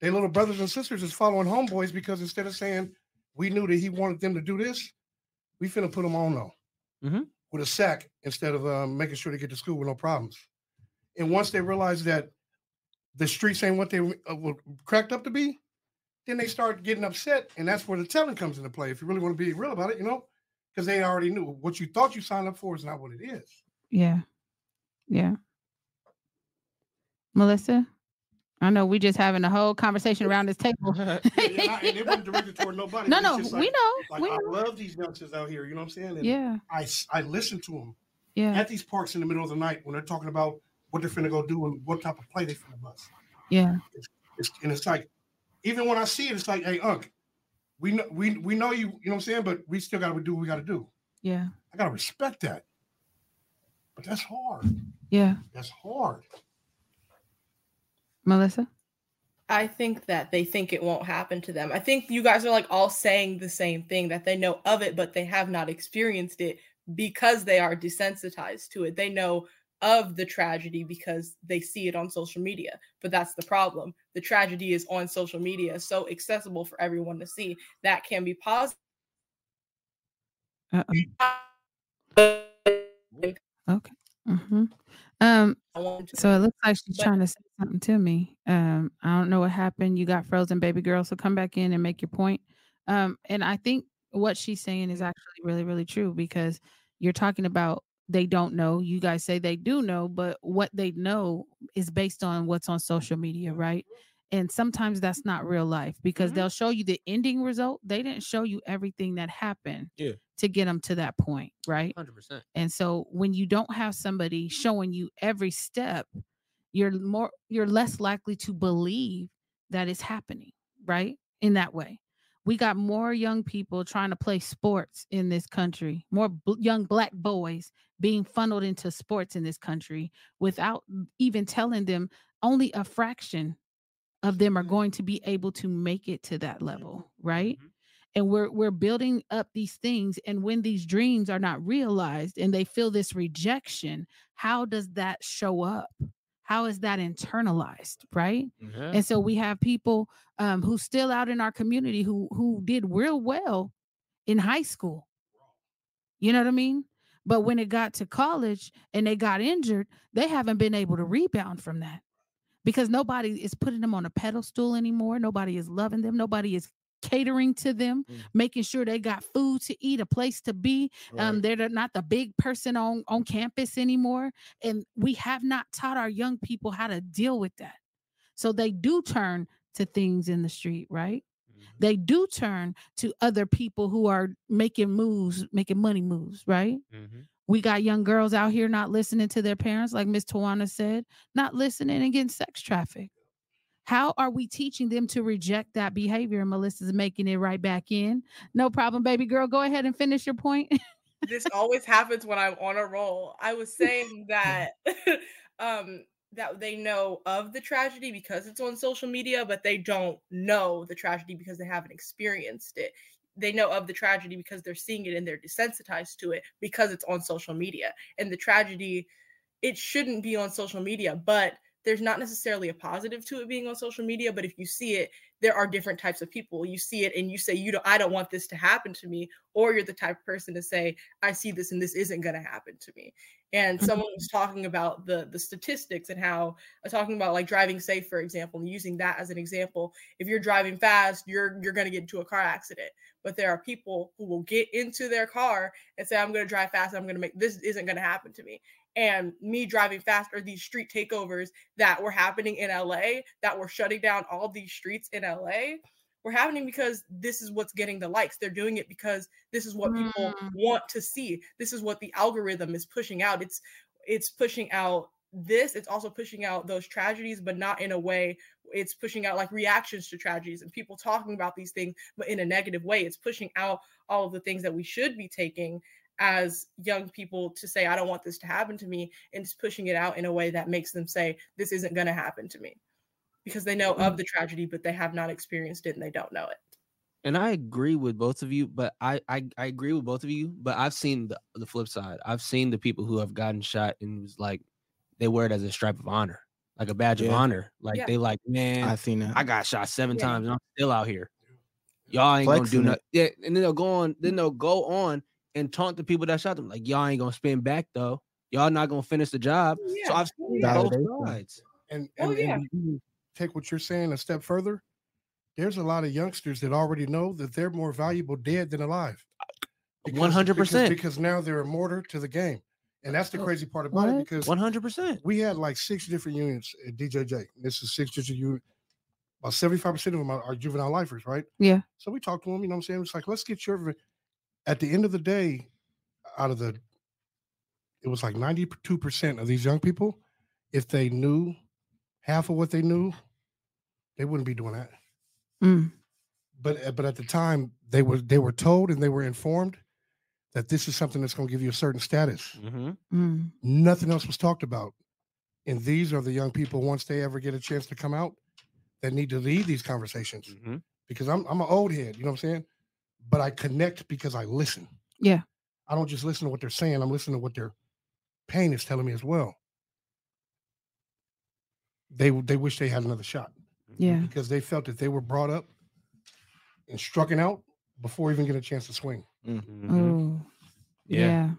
Speaker 8: Their little brothers and sisters is following homeboys because instead of saying we knew that he wanted them to do this, we finna put them on though
Speaker 5: Mhm.
Speaker 8: with a sack instead of um, making sure they get to school with no problems. And once they realize that the streets ain't what they uh, were cracked up to be, then they start getting upset, and that's where the telling comes into play. If you really want to be real about it, you know, because they already knew what you thought you signed up for is not what it is.
Speaker 1: Yeah. Yeah. Melissa, I know we just having a whole conversation around this table. [laughs]
Speaker 8: Yeah, and, I, and it wasn't directed toward nobody.
Speaker 1: no, no,
Speaker 8: just
Speaker 1: we know.
Speaker 8: Like
Speaker 1: we
Speaker 8: I
Speaker 1: know.
Speaker 8: love these youngsters out here. You know what I'm saying? And
Speaker 1: Yeah.
Speaker 8: I listen to them
Speaker 1: Yeah.
Speaker 8: at these parks in the middle of the night when they're talking about what they're finna go do and what type of play they finna bust.
Speaker 1: Yeah.
Speaker 8: It's, and it's like, even when I see it, it's like, hey, Unc, we know we we know you. You know what I'm saying? But we still got to do what we got to do.
Speaker 1: Yeah.
Speaker 8: I gotta respect that. But that's hard.
Speaker 1: Yeah.
Speaker 8: That's hard.
Speaker 1: Melissa?
Speaker 3: I think that they think it won't happen to them. I think you guys are like all saying the same thing that they know of it, but they have not experienced it because they are desensitized to it. They know of the tragedy because they see it on social media. But that's the problem. The tragedy is on social media, so accessible for everyone to see. That can be positive.
Speaker 1: Uh-oh. Okay. hmm Um,
Speaker 3: I want to-
Speaker 1: so it looks like she's
Speaker 3: But-
Speaker 1: trying to say something to me. Um, I don't know what happened. You got frozen, baby girl. So come back in and make your point. Um, and I think what she's saying is actually really, really true because you're talking about they don't know. You guys say they do know, but what they know is based on what's on social media, right? And sometimes that's not real life because
Speaker 5: Mhm.
Speaker 1: they'll show you the ending result. They didn't show you everything that happened
Speaker 6: Yeah.
Speaker 1: to get them to that point, right?
Speaker 5: Hundred percent.
Speaker 1: And so when you don't have somebody showing you every step, you're more you're less likely to believe that it's happening, right? In that way. We got more young people trying to play sports in this country, more bl- young black boys being funneled into sports in this country without even telling them only a fraction of them are going to be able to make it to that level, right?
Speaker 5: Mhm.
Speaker 1: and we're we're building up these things and when these dreams are not realized and they feel this rejection how does that show up how is that internalized right?
Speaker 5: Yeah.
Speaker 1: and so we have people um, who still out in our community who who did real well in high school. You know what i mean? But when it got to college and they got injured they haven't been able to rebound from that because nobody is putting them on a pedestal anymore. Nobody is loving them. Nobody is catering to them
Speaker 6: Mm.
Speaker 1: making sure they got food to eat a place to be um they're not the big person on on campus anymore and we have not taught our young people how to deal with that so they do turn to things in the street right
Speaker 5: Mhm.
Speaker 1: they do turn to other people who are making moves making money moves right
Speaker 5: Mhm.
Speaker 1: we got young girls out here not listening to their parents like miss tawana said not listening and getting sex trafficked how are we teaching them to reject that behavior and melissa's making it right back in no problem baby girl go ahead and finish your point [laughs]
Speaker 3: this always happens when I'm on a roll. I was saying that [laughs] um that they know of the tragedy because it's on social media, but they don't know the tragedy because they haven't experienced it. They know of the tragedy because they're seeing it and they're desensitized to it because it's on social media. And the tragedy, it shouldn't be on social media, but there's not necessarily a positive to it being on social media. But if you see it, there are different types of people. You see it and you say, you don't, I don't want this to happen to me, or you're the type of person to say, I see this and this isn't going to happen to me. And
Speaker 1: Mhm.
Speaker 3: someone was talking about the the statistics and how uh, talking about like driving safe, for example, and using that as an example. If you're driving fast, you're you're going to get into a car accident. But there are people who will get into their car and say, I'm going to drive fast. I'm going to make this isn't going to happen to me. And me driving fast are these street takeovers that were happening in LA that were shutting down all these streets in LA were happening because this is what's getting the likes. They're doing it because this is what people
Speaker 1: Mm.
Speaker 3: want to see. This is what the algorithm is pushing out. It's it's pushing out this. It's also pushing out those tragedies, but not in a way. It's pushing out like reactions to tragedies and people talking about these things, but in a negative way. It's pushing out all of the things that we should be taking as young people to say, I don't want this to happen to me, and it's pushing it out in a way that makes them say, This isn't going to happen to me because they know of mm. the tragedy, but they have not experienced it and they don't know it.
Speaker 5: And I agree with both of you, but I, I I agree with both of you, but I've seen the, the flip side. I've seen the people who have gotten shot and it was like they wear it as a stripe of honor, like a badge of honor. Like
Speaker 3: Yeah.
Speaker 5: they like, man,
Speaker 6: I seen that.
Speaker 5: I got shot seven
Speaker 3: Yeah.
Speaker 5: times and I'm still out here. Y'all ain't gonna do nothing. Yeah, and then they'll go on, then they'll go on and taunt the people that shot them. Like, y'all ain't gonna spin back though. Y'all not gonna finish the job. Oh, so
Speaker 3: Yeah.
Speaker 5: I've seen both sides.
Speaker 8: And,
Speaker 3: Oh, yeah.
Speaker 8: and take what you're saying a step further. There's a lot of youngsters that already know that they're more valuable dead than alive. Because-
Speaker 5: 100%.
Speaker 8: Because, because now they're a mortar to the game. And that's the oh, crazy part about it because
Speaker 5: One hundred percent.
Speaker 8: we had like six different units at DJJ. This is six different units. About 75% of them are, are juvenile lifers, right?
Speaker 1: Yeah.
Speaker 8: So we talked to them, you know what I'm saying? It's like, let's get your at the end of the day, out of the it was like 92% of these young people, if they knew half of what they knew, they wouldn't be doing that.
Speaker 1: Mm.
Speaker 8: But uh, but at the time they were they were told and they were informed that this is something that's going to give you a certain status.
Speaker 5: Mm-hmm.
Speaker 1: Mm.
Speaker 8: Nothing else was talked about. And these are the young people once they ever get a chance to come out that need to lead these conversations.
Speaker 5: Mm-hmm.
Speaker 8: Because I'm I'm an old head, you know what I'm saying? But I connect because I listen.
Speaker 1: Yeah.
Speaker 8: I don't just listen to what they're saying, I'm listening to what their pain is telling me as well. They they wish they had another shot
Speaker 1: Yeah.
Speaker 8: because they felt that they were brought up and strucken out before even getting a chance to swing.
Speaker 5: Mhm.
Speaker 1: Oh.
Speaker 5: Yeah.
Speaker 1: Yeah.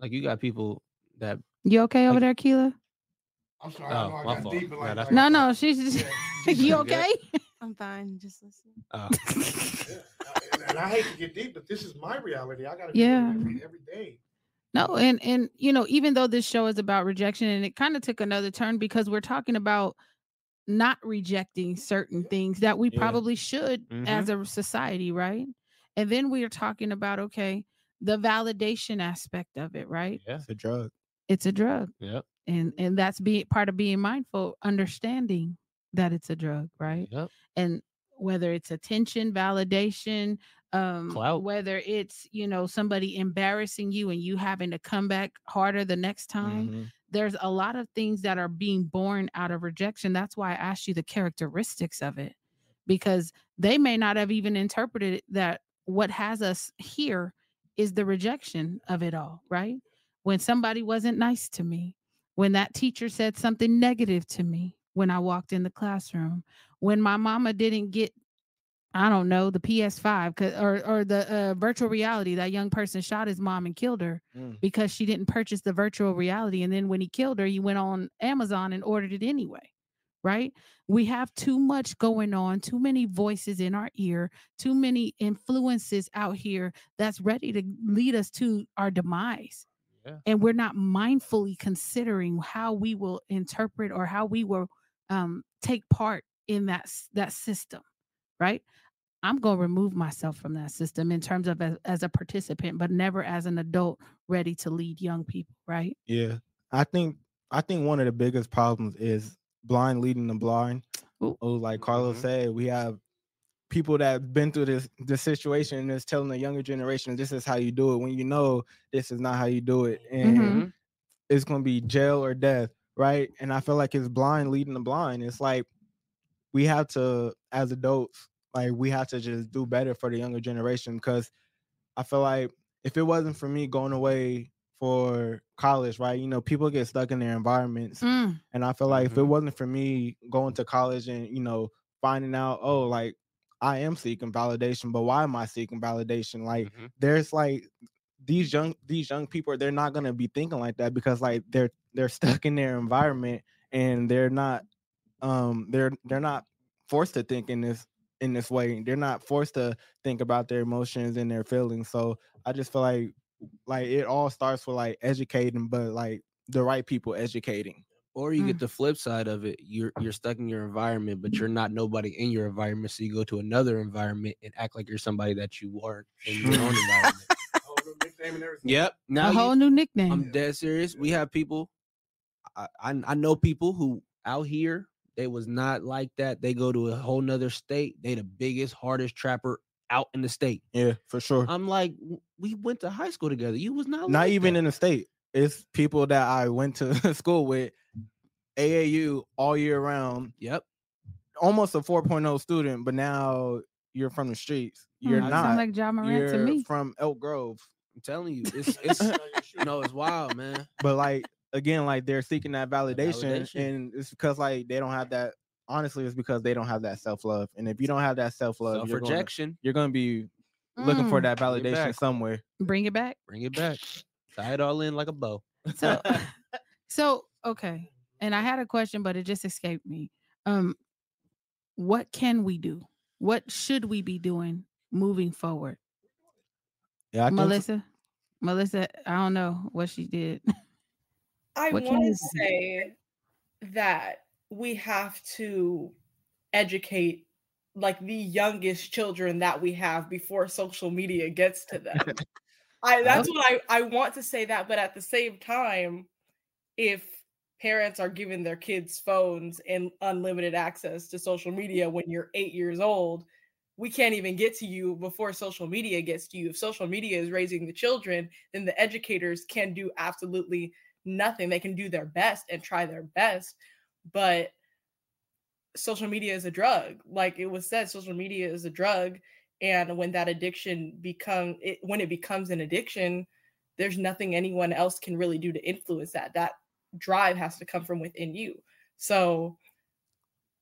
Speaker 5: Like you got people that
Speaker 1: You okay over
Speaker 5: Like-
Speaker 1: there, Keela?
Speaker 8: I'm sorry,
Speaker 5: Oh,
Speaker 8: I I
Speaker 5: my
Speaker 8: got
Speaker 5: fault.
Speaker 8: deep, but like,
Speaker 5: that's
Speaker 8: like-
Speaker 1: No, no. She's just.
Speaker 8: Yeah,
Speaker 1: you [laughs] okay?
Speaker 7: I'm fine. Just listen.
Speaker 5: uh,
Speaker 8: Yeah, and, and I hate to get deep, but this is my reality. I got to
Speaker 1: Yeah.
Speaker 8: every, every day.
Speaker 1: No, and and you know, even though this show is about rejection, and it kind of took another turn because we're talking about not rejecting certain things that we
Speaker 6: Yeah.
Speaker 1: probably should as mm-hmm. a society, right? And then we are talking about okay, the validation aspect of it, right?
Speaker 5: yeah.
Speaker 6: It's a drug.
Speaker 1: It's a drug,
Speaker 5: Yep.
Speaker 1: and and that's being part of being mindful, understanding that it's a drug, right?
Speaker 5: Yep.
Speaker 1: and whether it's attention validation um
Speaker 5: Clout.
Speaker 1: whether it's you know somebody embarrassing you and you having to come back harder the next time
Speaker 6: Mhm.
Speaker 1: there's a lot of things that are being born out of rejection that's why i asked you the characteristics of it because they may not have even interpreted that what has us here is the rejection of it all right when somebody wasn't nice to me when that teacher said something negative to me when i walked in the classroom when my mama didn't get I don't know the PS5 or or the uh, virtual reality that young person shot his mom and killed her
Speaker 6: Mm.
Speaker 1: because she didn't purchase the virtual reality and then when he killed her he went on Amazon and ordered it anyway right we have too much going on too many voices in our ear too many influences out here that's ready to lead us to our demise
Speaker 5: Yeah.
Speaker 1: and we're not mindfully considering how we will interpret or how we will um, take part in that that system right i'm going to remove myself from that system in terms of as, as a participant but never as an adult ready to lead young people right
Speaker 6: Yeah. I think I think one of the biggest problems is blind leading the blind.
Speaker 1: Ooh.
Speaker 6: Oh, like Carlos
Speaker 5: Mhm.
Speaker 6: said, we have people that have been through this this situation and is telling the younger generation this is how you do it when you know this is not how you do it. And
Speaker 1: Mhm.
Speaker 6: it's gonna be jail or death, right? And I feel like it's blind leading the blind. It's like we have to, as adults, like we have to just do better for the younger generation because I feel like if it wasn't for me going away for college, right? You know, people get stuck in their environments.
Speaker 1: Mm,
Speaker 6: And I feel like if it
Speaker 5: Mhm.
Speaker 6: wasn't for me going to college and, you know, finding out, oh, like I am seeking validation, but why am I seeking validation? Like
Speaker 5: Mhm.
Speaker 6: there's like these young these young people they're not gonna be thinking like that because like they're they're stuck in their environment and they're not um they're they're not forced to think in this in this way. They're not forced to think about their emotions and their feelings. So I just feel like like it all starts with like educating, but like the right people educating.
Speaker 5: Or you
Speaker 1: Mm.
Speaker 5: get the flip side of it. You're you're stuck in your environment, but you're not nobody in your environment. So you go to another environment and act like you're somebody that you weren't in your own environment. [laughs]
Speaker 8: Oh, the nickname and everything.
Speaker 5: Yep. Now
Speaker 1: a
Speaker 5: you-
Speaker 1: whole new nickname
Speaker 5: I'm dead serious. We have people. I, I I know people who out here they was not like that. They go to a whole nother state. They the biggest, hardest trapper out in the state.
Speaker 6: Yeah, for sure.
Speaker 5: I'm like, we went to high school together. You was not
Speaker 6: not
Speaker 5: like
Speaker 6: even
Speaker 5: that."
Speaker 6: in the state. It's people that I went to [laughs] school with, AAU all year round,
Speaker 5: Yep.
Speaker 6: almost a 4.0 student, but now you're from the streets. You're
Speaker 1: Hmm,
Speaker 6: not.
Speaker 1: Sound like Ja Morant
Speaker 6: you're
Speaker 1: to me.
Speaker 6: from Elk Grove.
Speaker 5: I'm telling you, it's [laughs] it's no, it's wild, man.
Speaker 6: But like again, like they're seeking that validation,
Speaker 5: validation.
Speaker 6: and it's because like they don't have that. Honestly, it's because they don't have that self love, and if you don't have that self love,
Speaker 5: Self
Speaker 6: you're gonna,
Speaker 5: rejection.
Speaker 6: you're gonna be looking for
Speaker 1: Mm,
Speaker 6: that validation
Speaker 5: back.
Speaker 6: somewhere.
Speaker 1: Bring it back.
Speaker 5: Bring it back. Tie it all in like a bow.
Speaker 1: So, [laughs] [laughs] so okay. And I had a question, but it just escaped me. Um, what can we do? What should we be doing moving forward?
Speaker 6: Yeah, I think
Speaker 1: Melissa, Melissa, I don't know what she did. [laughs]
Speaker 3: I want to say that we have to educate like the youngest children that we have before social media gets to them. [laughs] I that's what I I want to say that, but at the same time, if parents are giving their kids phones and unlimited access to social media when you're 8 years old, we can't even get to you before social media gets to you. If social media is raising the children, then the educators can do absolutely nothing. They can do their best and try their best, but social media is a drug. Like it was said, social media is a drug. And when that addiction become it, when it becomes an addiction, there's nothing anyone else can really do to influence that. That drive has to come from within you. So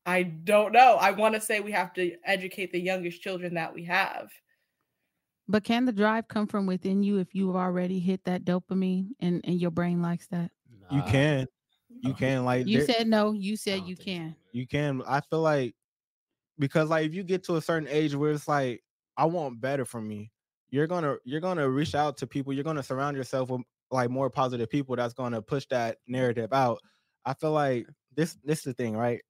Speaker 3: I don't know. I want to say we have to educate the youngest children that we have.
Speaker 1: But can the drive come from within you if you've already hit that dopamine and, and your brain likes that?
Speaker 6: you can, you can like
Speaker 1: You said no, you said you
Speaker 5: think so,
Speaker 1: can.
Speaker 6: you can. I feel like because like if you get to a certain age where it's like I want better from me, you're gonna you're gonna reach out to people. You're gonna surround yourself with like more positive people that's gonna push that narrative out. I feel like this this is the thing, right?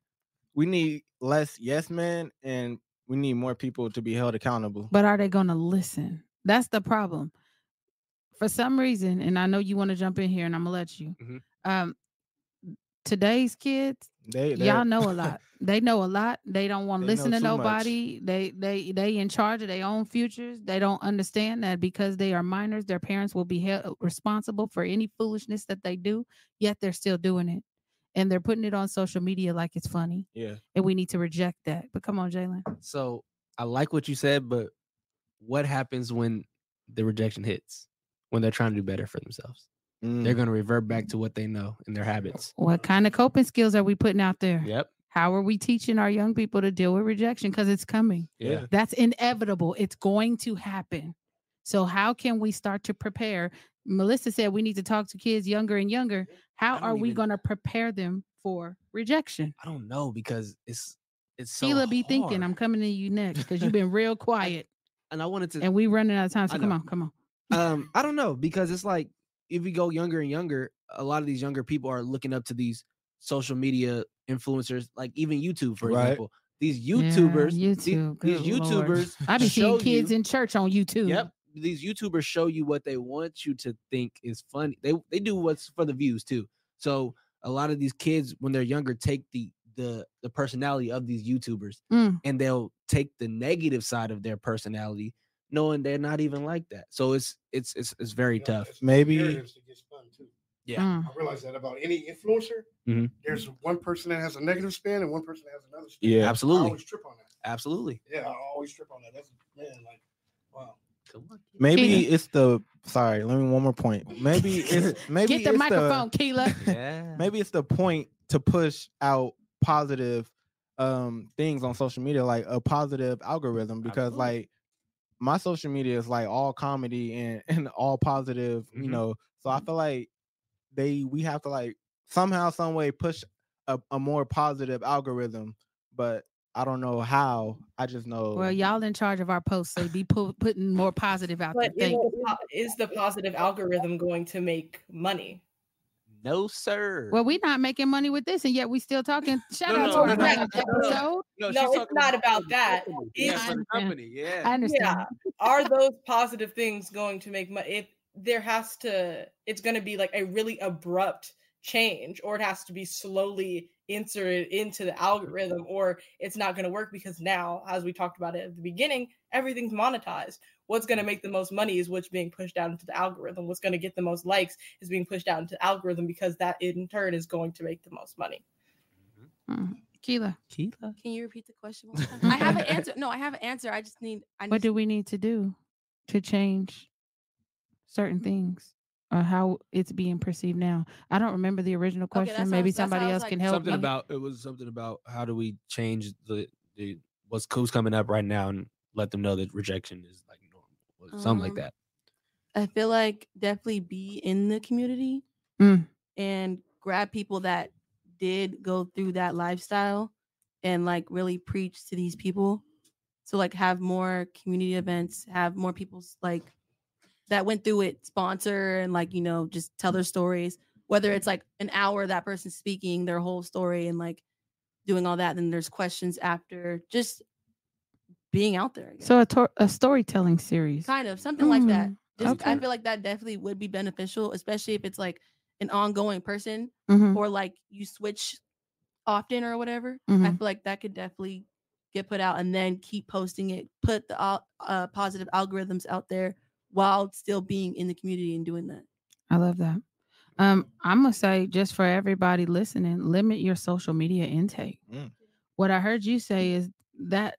Speaker 6: We need less yes men and we need more people to be held accountable.
Speaker 1: But are they going to listen? That's the problem. For some reason, and I know you want to jump in here, and I'm gonna let you.
Speaker 5: Mhm.
Speaker 1: Um, today's kids,
Speaker 6: They they're-
Speaker 1: y'all know a lot. [laughs] They know a lot. They don't want to listen to
Speaker 6: too much.
Speaker 1: nobody. They they they in charge of their own futures. They don't understand that because they are minors, their parents will be held responsible for any foolishness that they do. Yet they're still doing it, and they're putting it on social media like it's funny.
Speaker 6: yeah.
Speaker 1: And we need to reject that. But come on, Jalen.
Speaker 5: So I like what you said, but what happens when the rejection hits? When they're trying to do better for themselves,
Speaker 6: Mm.
Speaker 5: they're going to revert back to what they know and their habits.
Speaker 1: What kind of coping skills are we putting out there?
Speaker 5: Yep.
Speaker 1: How are we teaching our young people to deal with rejection? Because it's coming.
Speaker 5: Yeah.
Speaker 1: That's inevitable. It's going to happen. So, how can we start to prepare? Melissa said we need to talk to kids younger and younger. How are we
Speaker 5: even-
Speaker 1: going to prepare them for rejection?
Speaker 5: I don't know because it's it's so
Speaker 1: Sheila be thinking, I'm coming to you next because you've [laughs] been real quiet
Speaker 5: and I wanted to
Speaker 1: and we running out of time. So, come on, come on.
Speaker 5: um i don't know because it's like if we go younger and younger a lot of these younger people are looking up to these social media influencers like even youtube for
Speaker 6: Right.
Speaker 5: example these youtubers the-
Speaker 1: YouTube.
Speaker 5: these
Speaker 1: good Lord.
Speaker 5: youtubers
Speaker 1: I be seeing kids
Speaker 5: you-
Speaker 1: in church on YouTube.
Speaker 5: yep these youtubers show you what they want you to think is funny they they do what's for the views too so a lot of these kids when they're younger take the the the personality of these youtubers
Speaker 1: Mm.
Speaker 5: and they'll take the negative side of their personality knowing they're not even like that so it's it's it's, it's very
Speaker 8: You know,
Speaker 5: tough
Speaker 8: it's
Speaker 6: Maybe-
Speaker 8: narratives that get spun too.
Speaker 5: Yeah.
Speaker 1: Mm.
Speaker 8: I realize that about any influencer.
Speaker 5: Mhm.
Speaker 8: There's one person that has a negative spin and one person that has another spin.
Speaker 6: Yeah.
Speaker 8: I
Speaker 5: absolutely
Speaker 8: always trip on that.
Speaker 5: absolutely
Speaker 8: Yeah, I always trip on that. That's man, like, wow.
Speaker 6: Maybe
Speaker 1: Keena.
Speaker 6: it's the sorry. Let me one more point. Maybe [laughs] it's maybe
Speaker 1: Get the
Speaker 6: it's
Speaker 1: microphone, Keela.
Speaker 5: yeah
Speaker 6: maybe it's the point to push out positive um things on social media like a positive algorithm because like my social media is like all comedy and, [laughs] and all positive you
Speaker 5: Mhm.
Speaker 6: know so i feel like they we have to like somehow some way push a, a more positive algorithm but i don't know how i just know
Speaker 1: Well, y'all in charge of our posts, so be pu- putting more positive out there.
Speaker 3: But is the, is the positive algorithm going to make money?
Speaker 5: no sir
Speaker 1: Well, we're not making money with this, and yet we still talking. [laughs] Shout
Speaker 5: No,
Speaker 1: out
Speaker 5: no,
Speaker 1: to our
Speaker 5: no, no,
Speaker 1: last
Speaker 3: no, no, no.
Speaker 1: episode.
Speaker 5: no,
Speaker 3: No, it's not about that. It's-
Speaker 5: yeah, for the
Speaker 1: I
Speaker 5: company yeah
Speaker 1: I understand.
Speaker 3: Yeah. Are [laughs] those positive things going to make money? If there has to, it's going to be like a really abrupt change, or it has to be slowly inserted into the algorithm, or it's not going to work because now, as we talked about it at the beginning, everything's monetized. What's going to make the most money is what's being pushed out into the algorithm. What's going to get the most likes is being pushed out into the algorithm because that in turn is going to make the most money.
Speaker 1: Mm. Keela,
Speaker 5: Keela.
Speaker 7: Can you repeat the question? One [laughs] time? I have an answer. No, I have an answer. I just need. I need
Speaker 1: what do we need to do to change certain things or how it's being perceived now? I don't remember the original
Speaker 7: Okay,
Speaker 1: question. Maybe
Speaker 7: sounds-
Speaker 1: somebody else
Speaker 7: like
Speaker 1: can help
Speaker 5: something
Speaker 1: me.
Speaker 5: about it was something about how do we change the the what's who's coming up right now and let them know that rejection is like normal or something like
Speaker 7: Um,
Speaker 5: that.
Speaker 7: I feel like definitely be in the community
Speaker 1: Mm.
Speaker 7: and grab people that did go through that lifestyle and like really preach to these people. So like have more community events, have more people's like that went through it sponsor and like you know just tell their stories. Whether it's like an hour that person's speaking their whole story and like doing all that, then there's questions after. Just being out there. I.
Speaker 1: So a, tor- a storytelling series.
Speaker 7: kind of something like that.
Speaker 1: Mm,
Speaker 7: Just I feel like that definitely would be beneficial, especially if it's like an ongoing person
Speaker 1: Mhm.
Speaker 7: or like you switch often or whatever. I
Speaker 1: Mhm.
Speaker 7: feel like that could definitely get put out and then keep posting it, put the uh, positive algorithms out there while still being in the community and doing that.
Speaker 1: I love that. Um, I'm gonna say just for everybody listening, limit your social media intake.
Speaker 6: Mm.
Speaker 1: What I heard you say is that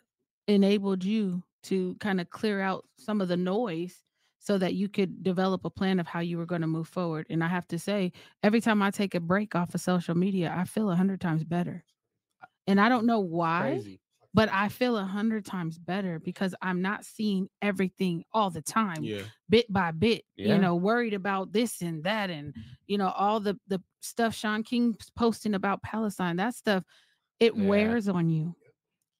Speaker 1: enabled you to kind of clear out some of the noise so that you could develop a plan of how you were going to move forward. And I have to say, every time I take a break off of social media, I feel a hundred times better. And I don't know why
Speaker 5: Crazy.
Speaker 1: But I feel a hundred times better because I'm not seeing everything all the time,
Speaker 6: Yeah.
Speaker 1: bit by bit.
Speaker 5: Yeah.
Speaker 1: You know, worried about this and that, and you know all the the stuff Shaun King's posting about Palestine. That stuff, it
Speaker 5: Yeah.
Speaker 1: wears on you.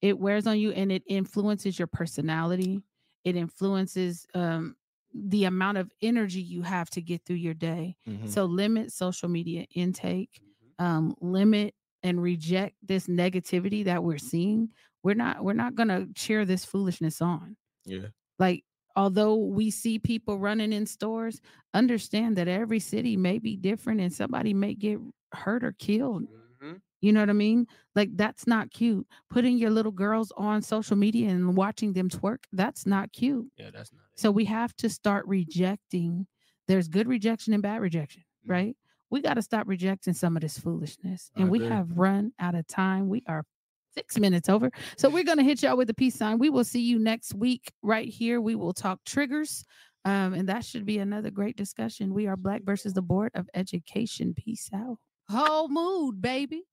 Speaker 1: It wears on you, and it influences your personality. It influences um, the amount of energy you have to get through your day.
Speaker 6: Mhm.
Speaker 1: So limit social media intake um, limit and reject this negativity that we're seeing we're not we're not gonna cheer this foolishness on
Speaker 6: Yeah.
Speaker 1: like although we see people running in stores understand that every city may be different and somebody may get hurt or killed
Speaker 5: Mhm.
Speaker 1: you know what i mean like that's not cute putting your little girls on social media and watching them twerk that's not cute
Speaker 5: Yeah, that's not it.
Speaker 1: so we have to start rejecting. There's good rejection and bad rejection,
Speaker 5: Mhm.
Speaker 1: right? We got to stop rejecting some of this foolishness. And we have run out of time. We are six minutes over. So we're going to hit y'all with the peace sign. We will see you next week right here. We will talk triggers. Um, and that should be another great discussion. We are Black versus the Board of Education. Peace out. Whole mood, baby.